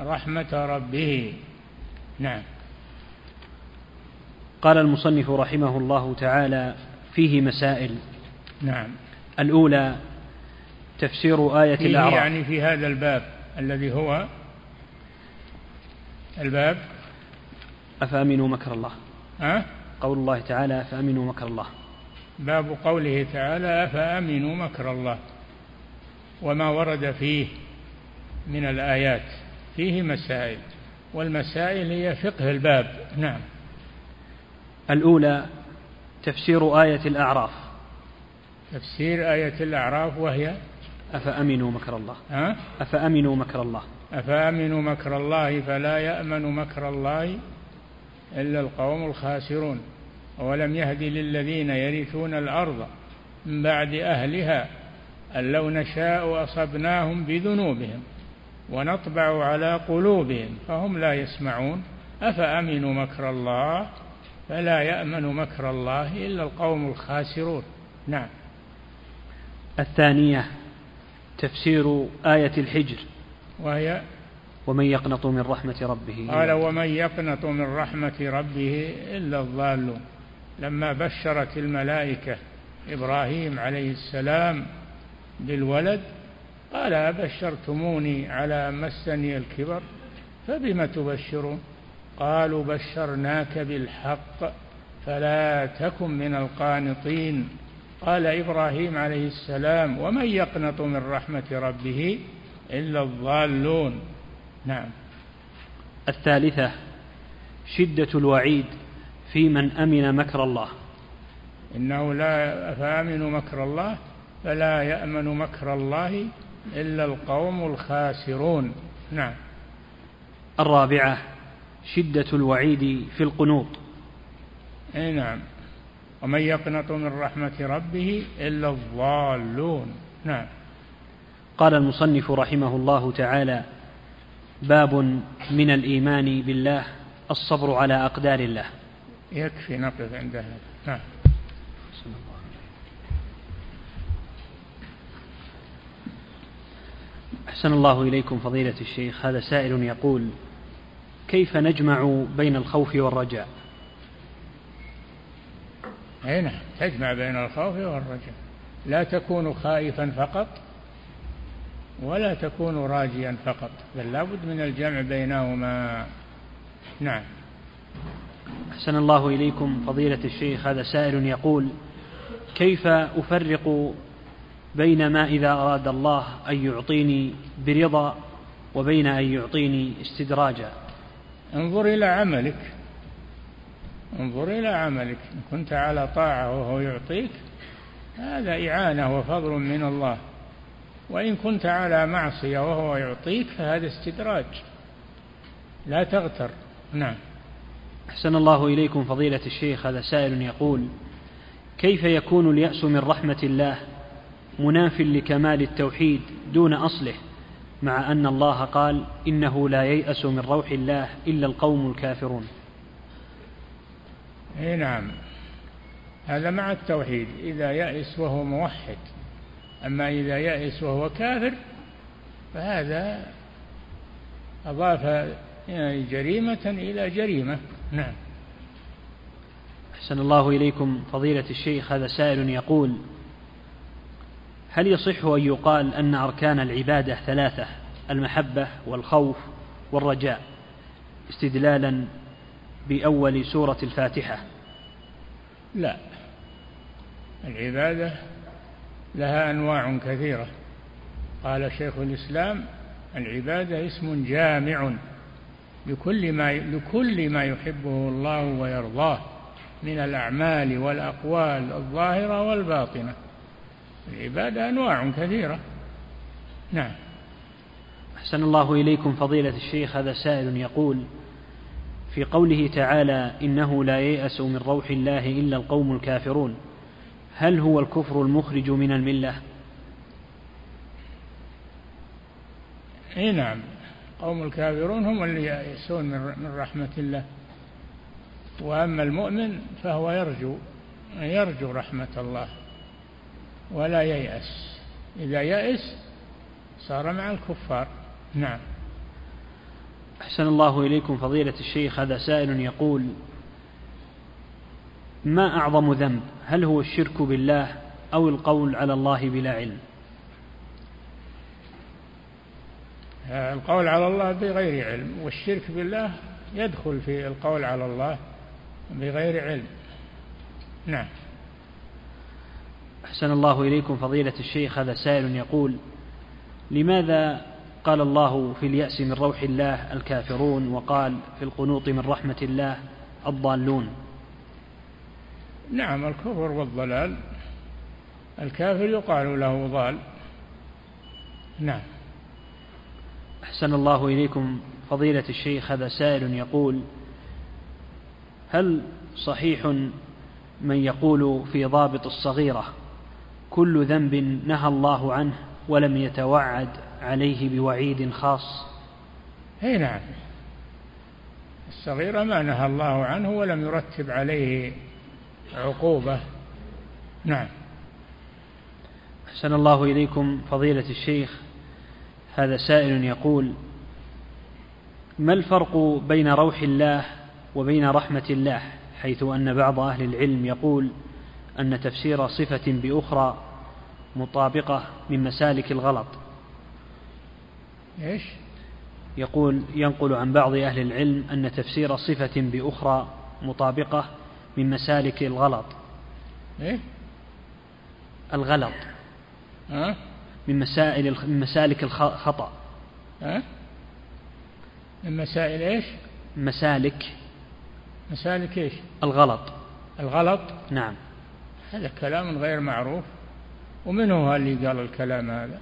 رحمة ربه. نعم. قال المصنف رحمه الله تعالى فيه مسائل. نعم. الأولى تفسير آية الأعراف. يعني في هذا الباب الذي هو الباب. أفأمنوا مكر الله؟ أه؟ قول الله تعالى أفأمنوا مكر الله. باب قوله تعالى أفأمنوا مكر الله وما ورد فيه من الآيات. فيه مسائل والمسائل هي فقه الباب. نعم. الأولى تفسير آية الأعراف. تفسير آية الأعراف وهي أفأمنوا مكر الله؟ ها؟ أفأمنوا مكر الله؟ أفأمنوا مكر الله فلا يأمن مكر الله إلا القوم الخاسرون؟ ولم يهد للذين يرثون الأرض من بعد أهلها أن لو نشاء أصبناهم بذنوبهم ونطبع على قلوبهم فهم لا يسمعون. أفأمنوا مكر الله فلا يأمن مكر الله إلا القوم الخاسرون؟ نعم. الثانية تفسير آية الحجر. وهي ومن يقنط من رحمة ربه قال ومن يقنط من رحمة ربه إلا الضالون لما بشرت الملائكة إبراهيم عليه السلام بالولد قال أبشرتموني على مسني الكبر فبم تبشرون؟ قالوا بشرناك بالحق فلا تكن من القانطين. قال إبراهيم عليه السلام ومن يقنط من رحمة ربه إلا الضالون. نعم. الثالثة شدة الوعيد في من أمن مكر الله. إنه لا فآمنوا مكر الله فلا يأمن مكر الله إلا القوم الخاسرون. نعم. الرابعة شدة الوعيد في القنوط. إي نعم. ومن يقنط من رحمة ربه إلا الضالون. نعم. قال المصنف رحمه الله تعالى باب من الإيمان بالله الصبر على أقدار الله. يكفي نقف عند هذا. نعم. أحسن الله إليكم فضيلة الشيخ. هذا سائل يقول كيف نجمع بين الخوف والرجاء؟ أي نعم تجمع بين الخوف والرجاء. لا تكون خائفا فقط ولا تكون راجيا فقط بل لابد من الجمع بينهما. نعم. أحسن الله إليكم فضيلة الشيخ هذا سائل يقول كيف أفرق بين ما إذا أراد الله أن يعطيني برضا وبين أن يعطيني استدراجا؟ انظر إلى عملك. انظر إلى عملك. إن كنت على طاعة وهو يعطيك هذا إعانة وفضل من الله. وإن كنت على معصية وهو يعطيك فهذا استدراج. لا تغتر. نعم. أحسن الله إليكم فضيلة الشيخ هذا سائل يقول كيف يكون اليأس من رحمة الله مناف لكمال التوحيد دون أصله مع أن الله قال إنه لا ييأس من روح الله إلا القوم الكافرون؟ اي نعم. هذا مع التوحيد. إذا يأس وهو موحد. أما إذا يأس وهو كافر فهذا أضاف جريمة إلى جريمة. نعم. أحسن الله إليكم فضيلة الشيخ هذا سائل يقول هل يصح أن يقال أن أركان العبادة ثلاثة المحبة والخوف والرجاء استدلالا بأول سورة الفاتحة؟ لا. العبادة لها أنواع كثيرة. قال شيخ الإسلام العبادة اسم جامع لكل ما لكل ما يحبه الله ويرضاه من الأعمال والأقوال الظاهرة والباطنة. العبادة أنواع كثيرة. نعم. أحسن الله إليكم فضيلة الشيخ. هذا سائل يقول في قوله تعالى إنه لا ييأس من روح الله إلا القوم الكافرون. هل هو الكفر المخرج من الملة؟ إي نعم. قوم الكافرون هم اللي ييأسون من رحمة الله. وأما المؤمن فهو يرجو يرجو رحمة الله ولا ييأس. إذا يأس صار مع الكفار. نعم. أحسن الله إليكم فضيلة الشيخ. هذا سائل يقول ما أعظم ذنب؟ هل هو الشرك بالله أو القول على الله بلا علم؟ القول على الله بغير علم والشرك بالله يدخل في القول على الله بغير علم. نعم. أحسن الله إليكم فضيلة الشيخ هذا سائل يقول لماذا قال الله في اليأس من روح الله الكافرون وقال في القنوط من رحمة الله الضالون؟ نعم الكفر والضلال. الكافر يقال له ضال. نعم. أحسن الله إليكم فضيلة الشيخ هذا سائل يقول هل صحيح من يقول في ضابط الصغيرة كل ذنب نهى الله عنه ولم يتوعد عليه بوعيد خاص إي نعم. الصغيرة ما نهى الله عنه ولم يرتب عليه عقوبة. نعم. أحسن الله إليكم فضيلة الشيخ. هذا سائل يقول ما الفرق بين روح الله وبين رحمة الله؟ حيث أن بعض أهل العلم يقول أن تفسير صفة بأخرى مطابقة من مسالك الغلط. إيش؟ يقول ينقل عن بعض أهل العلم أن تفسير صفة بأخرى مطابقة من مسالك الغلط إيه؟ الغلط ها؟ من مسائل من مسالك الخطأ ها؟ من مسائل إيش؟ مسالك مسالك إيش؟ الغلط الغلط نعم هذا كلام غير معروف ومن هو اللي قال الكلام هذا؟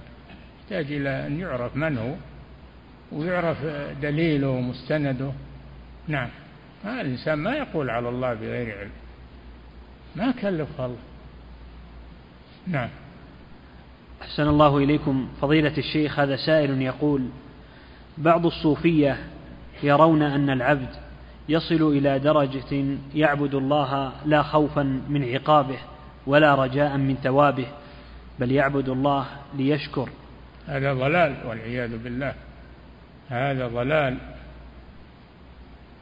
يحتاج إلى أن يعرف من هو ويعرف دليله ومستنده نعم ما الإنسان ما يقول على الله بغير علم. ما كلف الله. نعم. أحسن الله إليكم. فضيلة الشيخ هذا سائل يقول بعض الصوفية يرون أن العبد يصل إلى درجة يعبد الله لا خوفا من عقابه ولا رجاء من ثوابه بل يعبد الله ليشكر. هذا ضلال والعياذ بالله. هذا ضلال.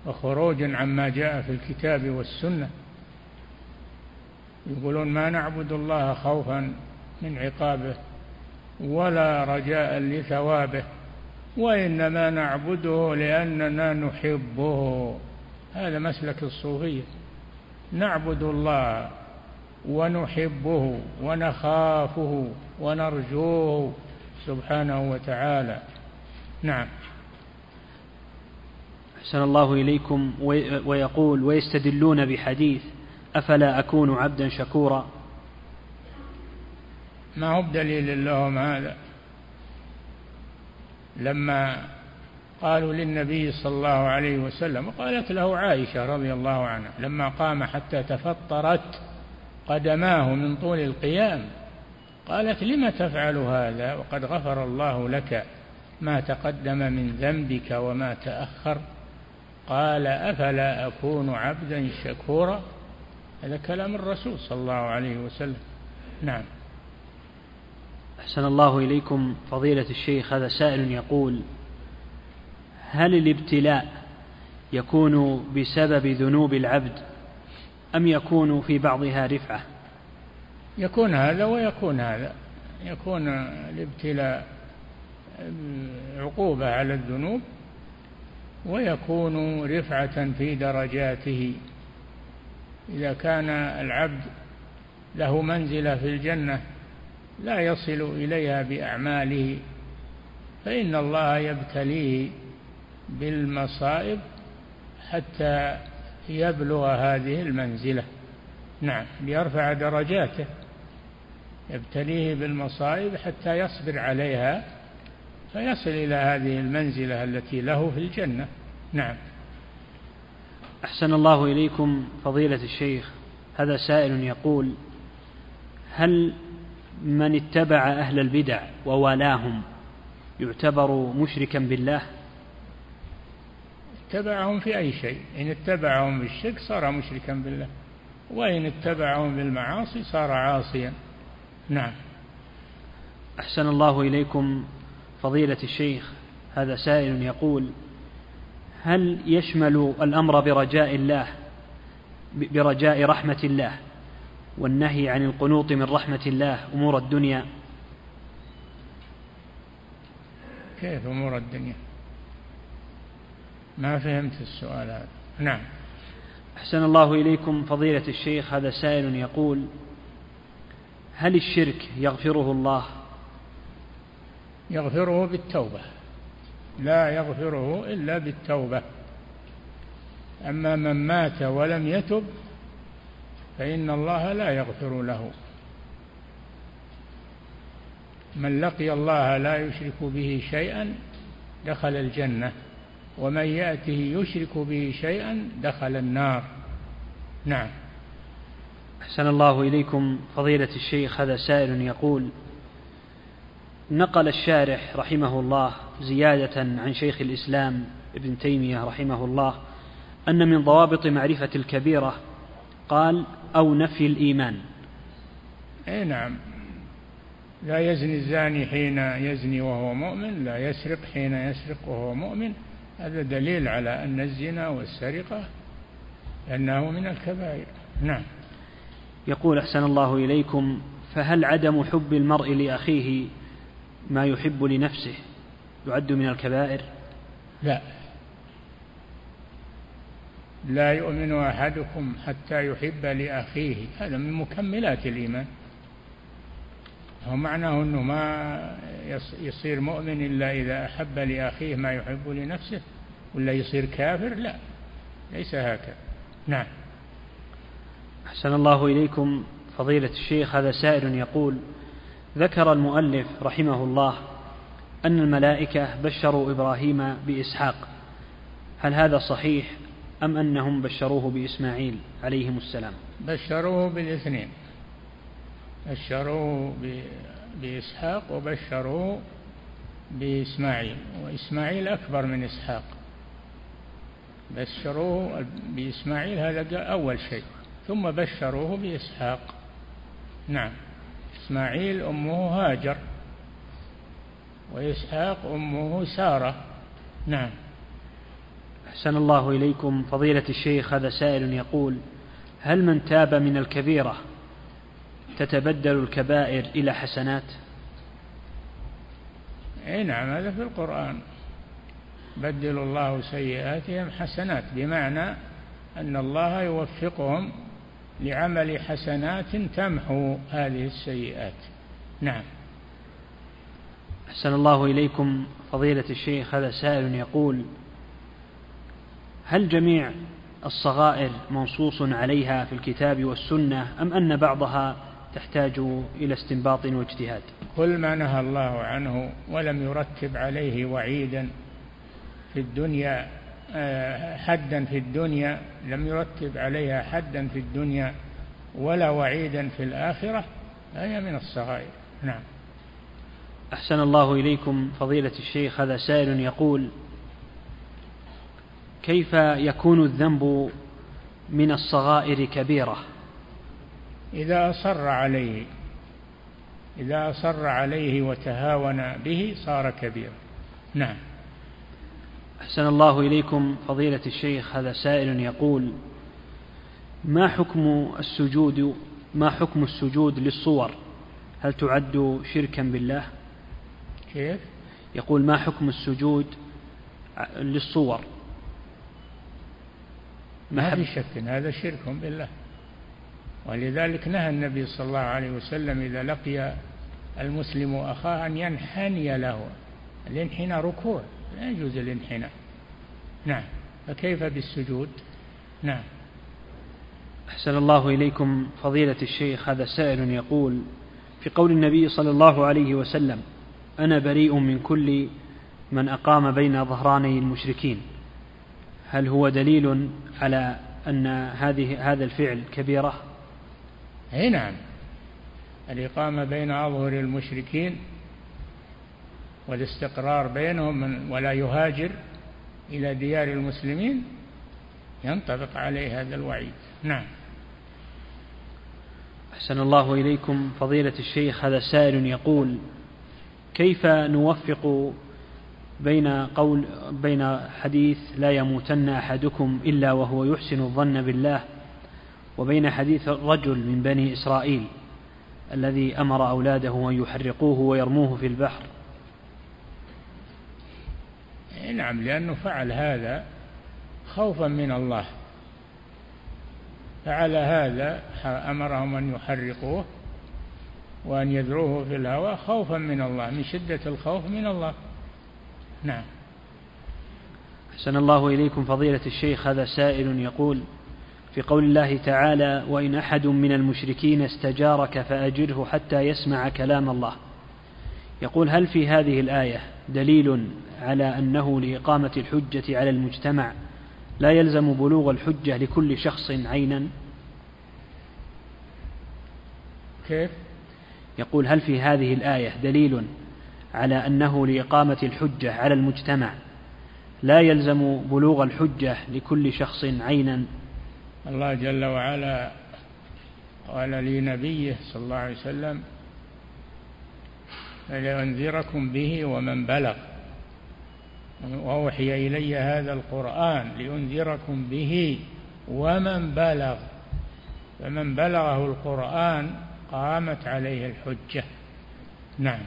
وخروج عما جاء في الكتاب والسنة. يقولون ما نعبد الله خوفا من عقابه ولا رجاء لثوابه وإنما نعبده لأننا نحبه. هذا مسلك الصوفية. نعبد الله ونحبه ونخافه ونرجوه سبحانه وتعالى. نعم. أحسن الله إليكم ويقول ويستدلون بحديث أفلا أكون عبدا شكورا. ما هو بدليل لهم هذا؟ لما قالوا للنبي صلى الله عليه وسلم قالت له عائشة رضي الله عنها لما قام حتى تفطرت قدماه من طول القيام قالت لم تفعل هذا؟ وقد غفر الله لك ما تقدم من ذنبك وما تأخر. قال أفلا أكون عبدا شكورا؟ هذا كلام الرسول صلى الله عليه وسلم. نعم. أحسن الله إليكم فضيلة الشيخ هذا سائل يقول هل الابتلاء يكون بسبب ذنوب العبد أم يكون في بعضها رفعة؟ يكون هذا ويكون هذا. يكون الابتلاء عقوبة على الذنوب ويكون رفعة في درجاته. إذا كان العبد له منزلة في الجنة لا يصل إليها بأعماله فإن الله يبتليه بالمصائب حتى يبلغ هذه المنزلة. نعم ليرفع درجاته يبتليه بالمصائب حتى يصبر عليها فيصل إلى هذه المنزلة التي له في الجنة. نعم. أحسن الله إليكم فضيلة الشيخ. هذا سائل يقول هل من اتبع أهل البدع ووالاهم يعتبر مشركا بالله؟ اتبعهم في أي شيء. إن اتبعهم بالشرك صار مشركا بالله. وإن اتبعهم بالمعاصي صار عاصيا. نعم. أحسن الله إليكم فضيلة الشيخ هذا سائل يقول هل يشمل الأمر برجاء الله برجاء رحمة الله والنهي عن القنوط من رحمة الله أمور الدنيا؟ كيف أمور الدنيا؟ ما فهمت السؤال هذا. نعم. أحسن الله إليكم فضيلة الشيخ هذا سائل يقول هل الشرك يغفره الله؟ يغفره بالتوبة. لا يغفره إلا بالتوبة. أما من مات ولم يتب فإن الله لا يغفر له. من لقي الله لا يشرك به شيئا دخل الجنة ومن يأته يشرك به شيئا دخل النار. نعم. أحسن الله إليكم فضيلة الشيخ هذا سائل يقول نقل الشارح رحمه الله زيادة عن شيخ الإسلام ابن تيمية رحمه الله أن من ضوابط معرفة الكبيرة قال أو نفي الإيمان. أي نعم. لا يزني الزاني حين يزني وهو مؤمن لا يسرق حين يسرق وهو مؤمن. هذا دليل على أن الزنا والسرقة أنه من الكبائر. نعم. يقول أحسن الله إليكم فهل عدم حب المرء لأخيه ما يحب لنفسه يعد من الكبائر؟ لا. لا يؤمن أحدكم حتى يحب لأخيه. هذا من مكملات الإيمان. هو معناه أنه ما يصير مؤمن إلا إذا أحب لأخيه ما يحب لنفسه ولا يصير كافر؟ لا. ليس هكذا. نعم. أحسن الله إليكم. فضيلة الشيخ هذا سائل يقول ذكر المؤلف رحمه الله أن الملائكة بشروا إبراهيم بإسحاق. هل هذا صحيح أم أنهم بشروه بإسماعيل عليهم السلام؟ بشروه بالاثنين. بشروه بإسحاق وبشروه بإسماعيل. وإسماعيل أكبر من إسحاق. بشروه بإسماعيل هذا أول شيء. ثم بشروه بإسحاق. نعم. إسماعيل أمه هاجر وإسحاق أمه سارة. نعم. أحسن الله إليكم. فضيلة الشيخ هذا سائل يقول هل من تاب من الكبيرة تتبدل الكبائر إلى حسنات؟ أي نعم هذا في القرآن. بدل الله سيئاتهم حسنات بمعنى أن الله يوفقهم لعمل حسنات تمحو هذه السيئات. نعم. أحسن الله إليكم فضيلة الشيخ هذا سائل يقول هل جميع الصغائر منصوص عليها في الكتاب والسنة أم أن بعضها تحتاج إلى استنباط واجتهاد؟ كل ما نهى الله عنه ولم يرتب عليه وعيدا في الدنيا حدا في الدنيا لم يرتب عليها حدا في الدنيا ولا وعيدا في الآخرة هي من الصغائر. نعم. أحسن الله إليكم فضيلة الشيخ هذا سائل يقول كيف يكون الذنب من الصغائر كبيرة؟ إذا أصر عليه إذا أصر عليه وتهاون به صار كبيرا. نعم. أحسن الله إليكم فضيلة الشيخ هذا سائل يقول ما حكم السجود ما حكم السجود للصور؟ هل تعد شركا بالله؟ كيف؟ يقول ما حكم السجود للصور؟ ما في شك هذا شرك بالله. ولذلك نهى النبي صلى الله عليه وسلم إذا لقي المسلم أخاه أن ينحني له الانحناء ركوع. لا يجوز الانحناء. نعم. فكيف بالسجود؟ نعم. أحسن الله إليكم فضيلة الشيخ هذا سائل يقول في قول النبي صلى الله عليه وسلم أنا بريء من كل من أقام بين ظهراني المشركين. هل هو دليل على أن هذه هذا الفعل كبيرة؟ أي نعم. الإقامة بين أظهر المشركين والاستقرار بينهم ولا يهاجر إلى ديار المسلمين ينطبق عليه هذا الوعيد. نعم. أحسن الله إليكم فضيلة الشيخ هذا سائل يقول كيف نوفق بين قول بين حديث لا يموتن أحدكم إلا وهو يحسن الظن بالله وبين حديث رجل من بني إسرائيل الذي أمر أولاده أن يحرقوه ويرموه في البحر؟ نعم لأنه فعل هذا خوفا من الله. فعل هذا أمرهم أن يحرقوه وأن يذروه في الهواء خوفا من الله من شدة الخوف من الله. نعم. أحسن الله إليكم فضيلة الشيخ. هذا سائل يقول في قول الله تعالى وإن أحد من المشركين استجارك فأجره حتى يسمع كلام الله. يقول هل في هذه الآية دليل على أنه لإقامة الحجة على المجتمع لا يلزم بلوغ الحجة لكل شخص عينا؟ كيف؟ يقول هل في هذه الآية دليل على أنه لإقامة الحجة على المجتمع لا يلزم بلوغ الحجة لكل شخص عينا؟ الله جل وعلا قال لنبيه صلى الله عليه وسلم فلينذركم به ومن بلغ. وأوحي إلي هذا القرآن لأنذركم به ومن بلغ. فمن بلغه القرآن قامت عليه الحجة. نعم.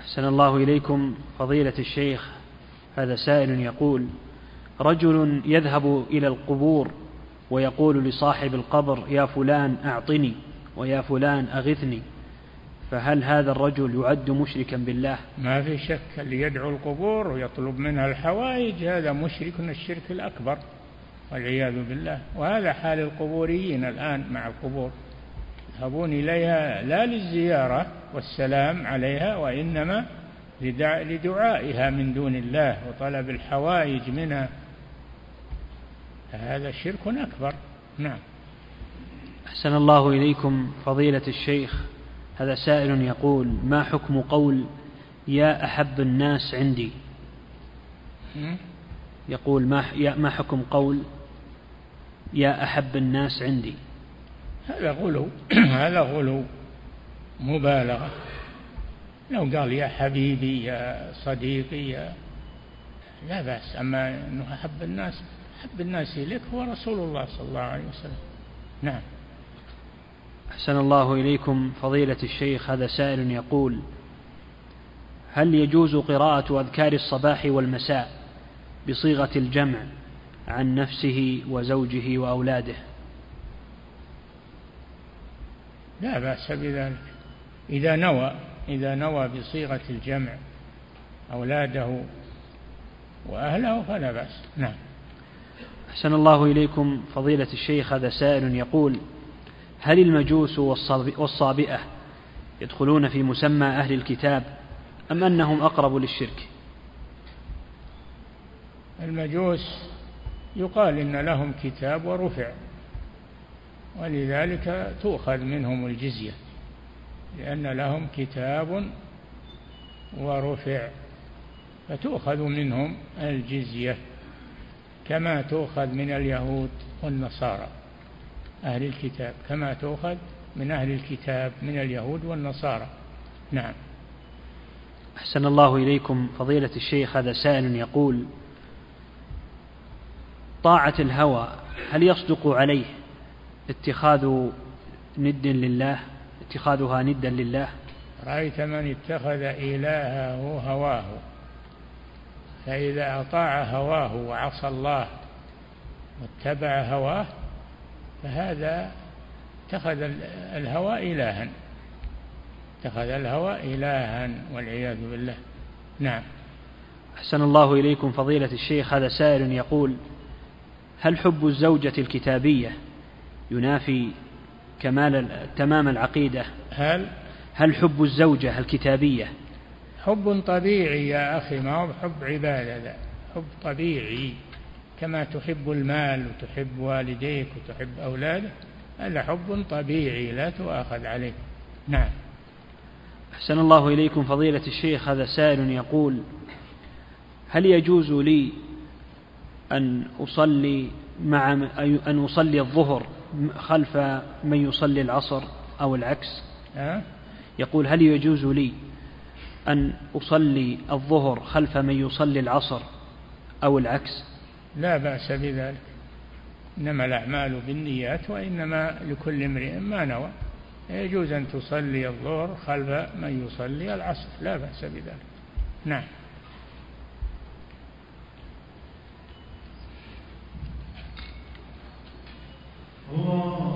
أحسن الله إليكم فضيلة الشيخ. هذا سائل يقول رجل يذهب إلى القبور ويقول لصاحب القبر يا فلان أعطني ويا فلان أغثني فهل هذا الرجل يعد مشركا بالله؟ ما في شك اللي يدعو القبور ويطلب منها الحوائج هذا مشرك الشرك الأكبر والعياذ بالله. وهذا حال القبوريين الآن مع القبور. يذهبون إليها لا للزيارة والسلام عليها وإنما لدعائها من دون الله وطلب الحوائج منها. هذا شرك أكبر. نعم. أحسن الله إليكم فضيلة الشيخ. هذا سائل يقول ما حكم قول يا أحب الناس عندي؟ يقول ما ما حكم قول يا أحب الناس عندي؟ هذا غلو هذا غلو مبالغة. لو قال يا حبيبي يا صديقي يا لا بأس. أما أنه أحب الناس أحب الناس إليك هو رسول الله صلى الله عليه وسلم. نعم. أحسن الله إليكم. فضيلة الشيخ هذا سائل يقول هل يجوز قراءة أذكار الصباح والمساء بصيغة الجمع عن نفسه وزوجه وأولاده؟ لا بأس بذلك. إذا نوى إذا نوى بصيغة الجمع أولاده وأهله فلا بأس. نعم. أحسن الله إليكم. فضيلة الشيخ هذا سائل يقول هل المجوس والصابئة يدخلون في مسمى أهل الكتاب أم أنهم أقرب للشرك؟ المجوس يقال إن لهم كتاب ورفع ولذلك تؤخذ منهم الجزية لأن لهم كتاب ورفع فتؤخذ منهم الجزية كما تؤخذ من اليهود والنصارى. أهل الكتاب كما تؤخذ من أهل الكتاب من اليهود والنصارى. نعم. أحسن الله إليكم فضيلة الشيخ هذا سائل يقول طاعة الهوى هل يصدق عليه اتخاذ ند لله؟ اتخاذها ندا لله؟ رأيت من اتخذ إلهه هواه فإذا أطاع هواه وعصى الله واتبع هواه فهذا اتخذ الهوى إلها. اتخذ الهوى إلها والعياذ بالله. نعم. أحسن الله إليكم فضيلة الشيخ. هذا سائل يقول هل حب الزوجة الكتابية ينافي كمال تمام العقيدة؟ هل؟ هل حب الزوجة الكتابية؟ حب طبيعي يا أخي ما هو حب عبادة حب طبيعي. كما تحب المال وتحب والديك وتحب أولادك هذا حب طبيعي لا تؤاخذ عليه. نعم. أحسن الله إليكم فضيلة الشيخ هذا سائل يقول هل يجوز لي أن أصلي مع أن أصلي الظهر خلف من يصلي العصر أو العكس؟ أه؟ يقول هل يجوز لي أن أصلي الظهر خلف من يصلي العصر أو العكس؟ لا بأس بذلك. إنما الأعمال بالنيات وإنما لكل امرئ ما نوى. يجوز أن تصلي الظهر خلف من يصلي العصر. لا بأس بذلك. نعم. الله.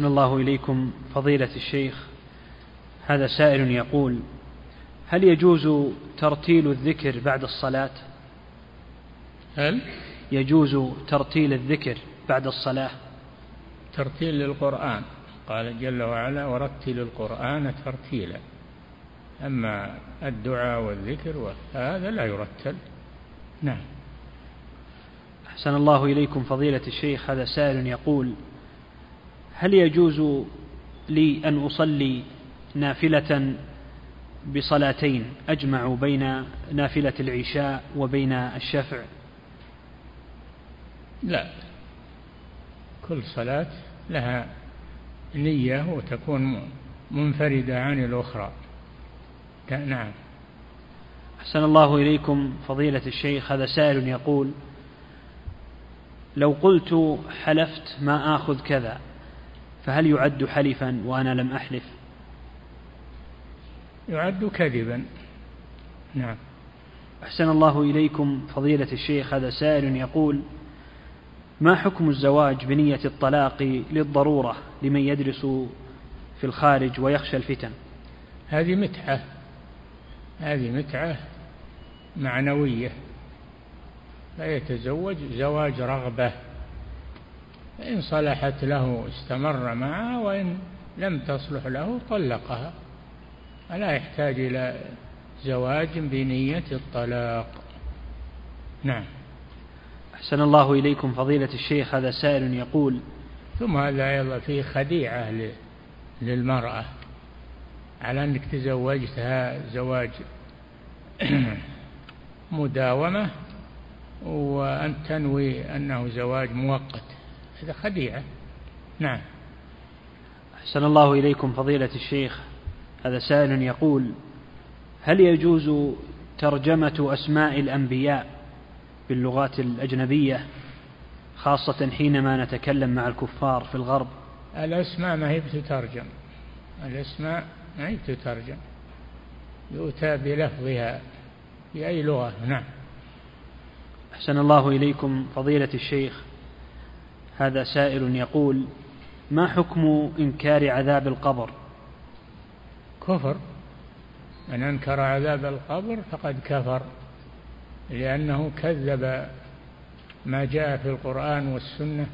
أحسن الله إليكم فضيلة الشيخ. هذا سائل يقول هل يجوز ترتيل الذكر بعد الصلاة؟ هل؟ يجوز ترتيل الذكر بعد الصلاة؟ ترتيل للقرآن. قال جل وعلا ورتل القرآن ترتيلا. أما الدعاء والذكر هذا لا يرتل. نعم. أحسن الله إليكم فضيلة الشيخ. هذا سائل يقول هل يجوز لي أن أصلي نافلة بصلاتين أجمع بين نافلة العشاء وبين الشفع؟ لا. كل صلاة لها نية وتكون منفردة عن الأخرى. نعم. أحسن الله إليكم فضيلة الشيخ. هذا سائل يقول لو قلت حلفت ما آخذ كذا فهل يعد حلفا وأنا لم أحلف؟ يعد كذبا. نعم. أحسن الله إليكم فضيلة الشيخ. هذا سائل يقول ما حكم الزواج بنية الطلاق للضرورة لمن يدرس في الخارج ويخشى الفتن؟ هذه متعة. هذه متعة معنوية. فيتزوج زواج رغبة. فإن صلحت له استمر معها وإن لم تصلح له طلقها. فلا يحتاج إلى زواج بنية الطلاق. نعم. أحسن الله إليكم فضيلة الشيخ هذا سائل يقول ثم هذا أيضا فيه خديعة للمرأة. على أنك تزوجتها زواج مداومة وأن تنوي أنه زواج مؤقت. هذا خديعة. نعم. أحسن الله إليكم فضيلة الشيخ. هذا سائل يقول هل يجوز ترجمة أسماء الأنبياء باللغات الأجنبية خاصة حينما نتكلم مع الكفار في الغرب؟ الأسماء ما هي بتترجم. الأسماء ما هي بتترجم. يؤتى بلفظها بأي لغة. نعم. أحسن الله إليكم فضيلة الشيخ. هذا سائل يقول ما حكم إنكار عذاب القبر؟ كفر. من أنكر عذاب القبر فقد كفر لأنه كذب ما جاء في القرآن والسنة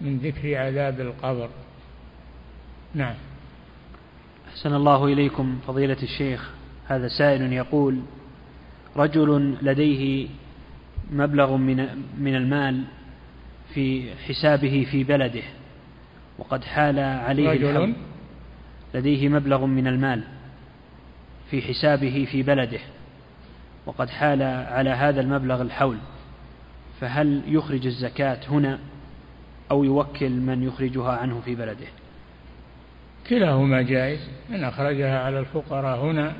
من ذكر عذاب القبر. نعم. أحسن الله إليكم فضيلة الشيخ. هذا سائل يقول رجل لديه مبلغ من من المال في حسابه في بلده. وقد حال عليه رجل الحول. لديه مبلغ من المال في حسابه في بلده. وقد حال على هذا المبلغ الحول. فهل يخرج الزكاة هنا أو يوكل من يخرجها عنه في بلده؟ كلاهما جائز. إن أخرجها على الفقراء هنا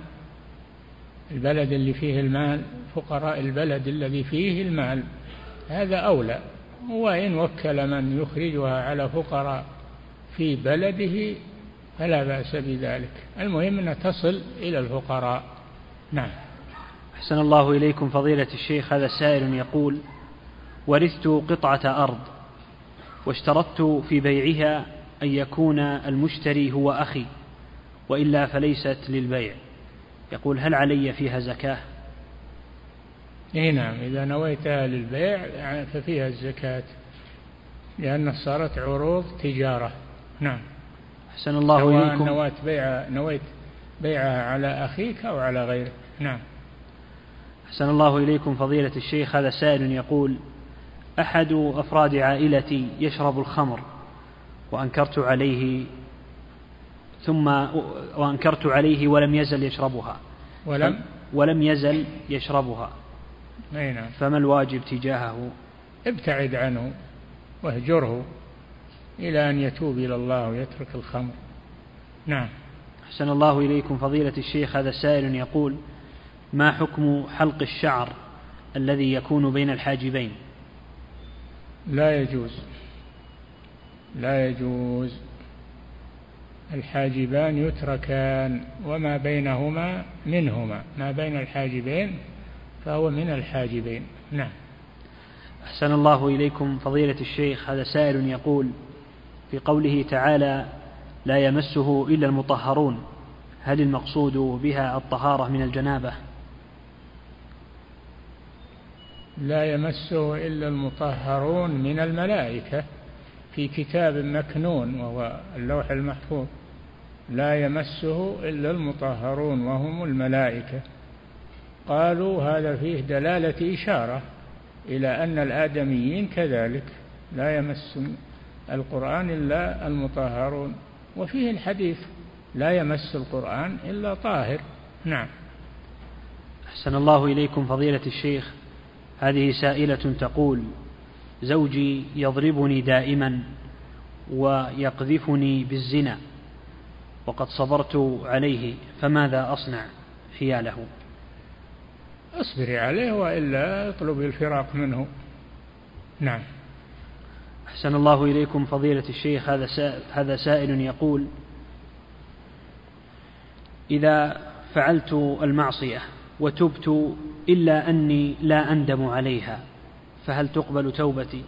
البلد اللي فيه المال فقراء البلد الذي فيه المال. هذا أولى. وإن وكل من يخرجها على فقراء في بلده فلا بأس بذلك. المهم أن تصل إلى الفقراء. نعم. أحسن الله إليكم فضيلة الشيخ هذا سائل يقول ورثت قطعة أرض واشترطت في بيعها أن يكون المشتري هو أخي وإلا فليست للبيع. يقول هل علي فيها زكاة؟ اي نعم إذا نويتها للبيع يعني ففيها الزكاة لأن صارت عروض تجارة. نعم. أحسن الله سواء إليكم. نويت بيع نويت بيعها على أخيك أو على غيرك. نعم. أحسن الله إليكم فضيلة الشيخ. هذا سائل يقول أحد أفراد عائلتي يشرب الخمر وأنكرت عليه ثم وأنكرت عليه ولم يزل يشربها. ولم؟ ولم يزل يشربها. نعم. فما الواجب تجاهه؟ ابتعد عنه واهجره إلى أن يتوب إلى الله ويترك الخمر. نعم. أحسن الله إليكم فضيلة الشيخ هذا سائل يقول ما حكم حلق الشعر الذي يكون بين الحاجبين؟ لا يجوز. لا يجوز. الحاجبان يتركان وما بينهما منهما. ما بين الحاجبين فهو من الحاجبين. نعم. أحسن الله إليكم فضيلة الشيخ. هذا سائل يقول في قوله تعالى لا يمسه إلا المطهرون هل المقصود بها الطهارة من الجنابة؟ لا يمسه إلا المطهرون من الملائكة. في كتاب مكنون وهو اللوح المحفوظ لا يمسه إلا المطهرون وهم الملائكة. قالوا هذا فيه دلالة إشارة إلى أن الآدميين كذلك لا يمس القرآن إلا المطهرون وفيه الحديث لا يمس القرآن إلا طاهر. نعم. أحسن الله إليكم فضيلة الشيخ. هذه سائلة تقول زوجي يضربني دائما ويقذفني بالزنا وقد صبرت عليه فماذا أصنع حياله اصبري عليه وإلا اطلب الفراق منه. نعم. أحسن الله إليكم فضيلة الشيخ هذا هذا سائل يقول إذا فعلت المعصية وتبت إلا أني لا أندم عليها فهل تقبل توبتي؟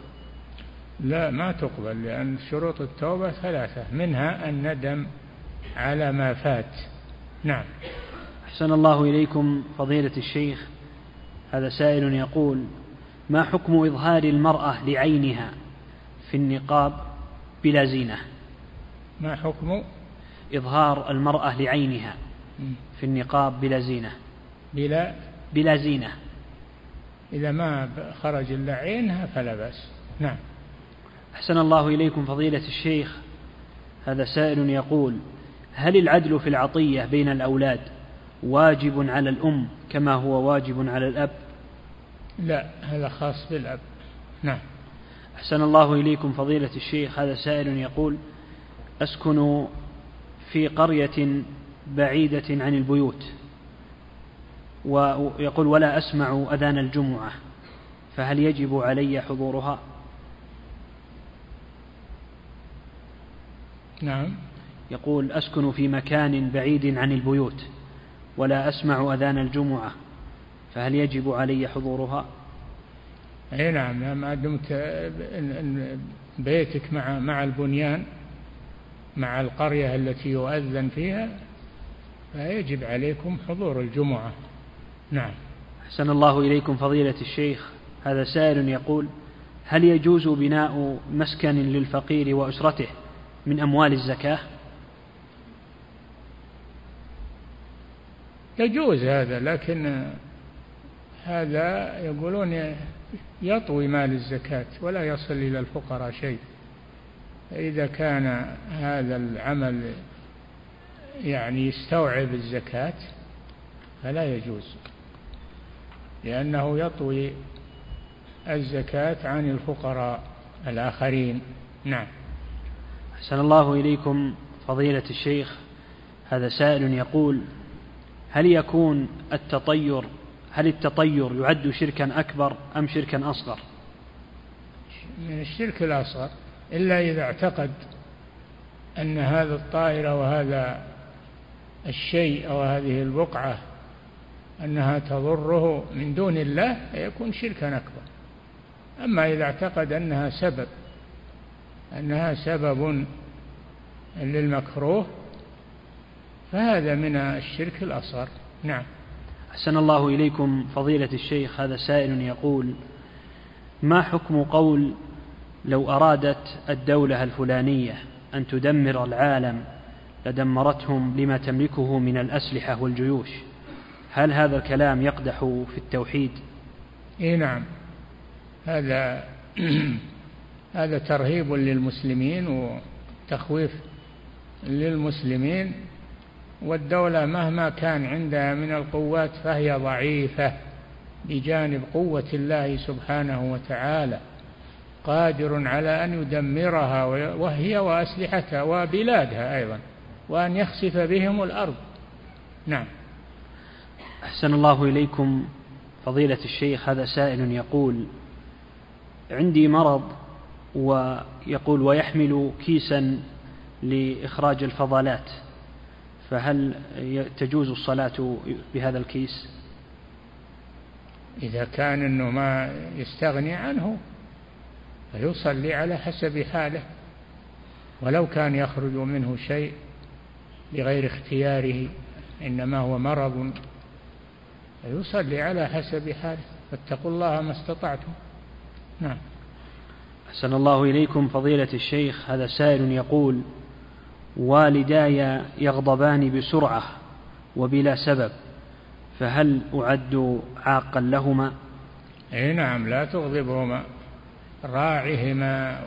لا ما تقبل لأن شروط التوبة ثلاثة منها الندم على ما فات. نعم. أحسن الله إليكم فضيلة الشيخ. هذا سائل يقول ما حكم إظهار المرأة لعينها في النقاب بلا زينة؟ ما حكم؟ إظهار المرأة لعينها في النقاب بلا زينة. بلا؟ بلا زينة. إذا ما خرج إلا عينها فلا بأس. نعم. أحسن الله إليكم فضيلة الشيخ. هذا سائل يقول هل العدل في العطية بين الأولاد واجب على الأم كما هو واجب على الأب؟ لا هذا خاص بالأب. نعم. أحسن الله إليكم فضيلة الشيخ. هذا سائل يقول أسكن في قرية بعيدة عن البيوت ويقول ولا أسمع أذان الجمعة فهل يجب علي حضورها؟ نعم. يقول أسكن في مكان بعيد عن البيوت ولا أسمع أذان الجمعة فهل يجب علي حضورها؟ أي نعم ما دمت بيتك مع مع البنيان مع القرية التي يؤذن فيها فيجب عليكم حضور الجمعة. نعم. أحسن الله إليكم فضيلة الشيخ. هذا سائل يقول هل يجوز بناء مسكن للفقير وأسرته من أموال الزكاة؟ يجوز هذا لكن هذا يقولون يطوي مال الزكاة ولا يصل إلى الفقراء شيء. إذا كان هذا العمل يعني يستوعب الزكاة فلا يجوز لأنه يطوي الزكاة عن الفقراء الآخرين. نعم. أحسن الله إليكم فضيلة الشيخ هذا سائل يقول هل يكون التطير هل التطير يعد شركا أكبر أم شركا أصغر؟ من الشرك الأصغر إلا إذا اعتقد أن هذا الطائر وهذا الشيء أو هذه البقعة أنها تضره من دون الله يكون شركا أكبر. أما إذا اعتقد أنها سبب أنها سبب للمكروه فهذا من الشرك الأصغر. نعم. أحسن الله إليكم فضيلة الشيخ هذا سائل يقول ما حكم قول لو أرادت الدولة الفلانية أن تدمر العالم لدمرتهم لما تملكه من الأسلحة والجيوش؟ هل هذا الكلام يقدح في التوحيد؟ إي نعم. هذا هذا ترهيب للمسلمين وتخويف للمسلمين. والدولة مهما كان عندها من القوات فهي ضعيفة بجانب قوة الله سبحانه وتعالى قادر على أن يدمرها وهي وأسلحتها وبلادها أيضا وأن يخسف بهم الأرض. نعم. أحسن الله إليكم فضيلة الشيخ هذا سائل يقول عندي مرض ويقول ويحمل كيسا لإخراج الفضلات. فهل تجوز الصلاة بهذا الكيس؟ إذا كان أنه ما يستغني عنه فيصلي على حسب حاله ولو كان يخرج منه شيء بغير اختياره إنما هو مرض فيصلي على حسب حاله. فاتقوا الله ما استطعتم. نعم. أحسن الله إليكم فضيلة الشيخ هذا سائل يقول والداي يغضبان بسرعة وبلا سبب فهل أعد عاقا لهما؟ إي نعم لا تغضبهما راعهما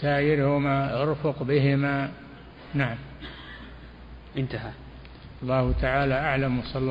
سايرهما ارفق بهما. نعم. انتهى. الله تعالى أعلم صلى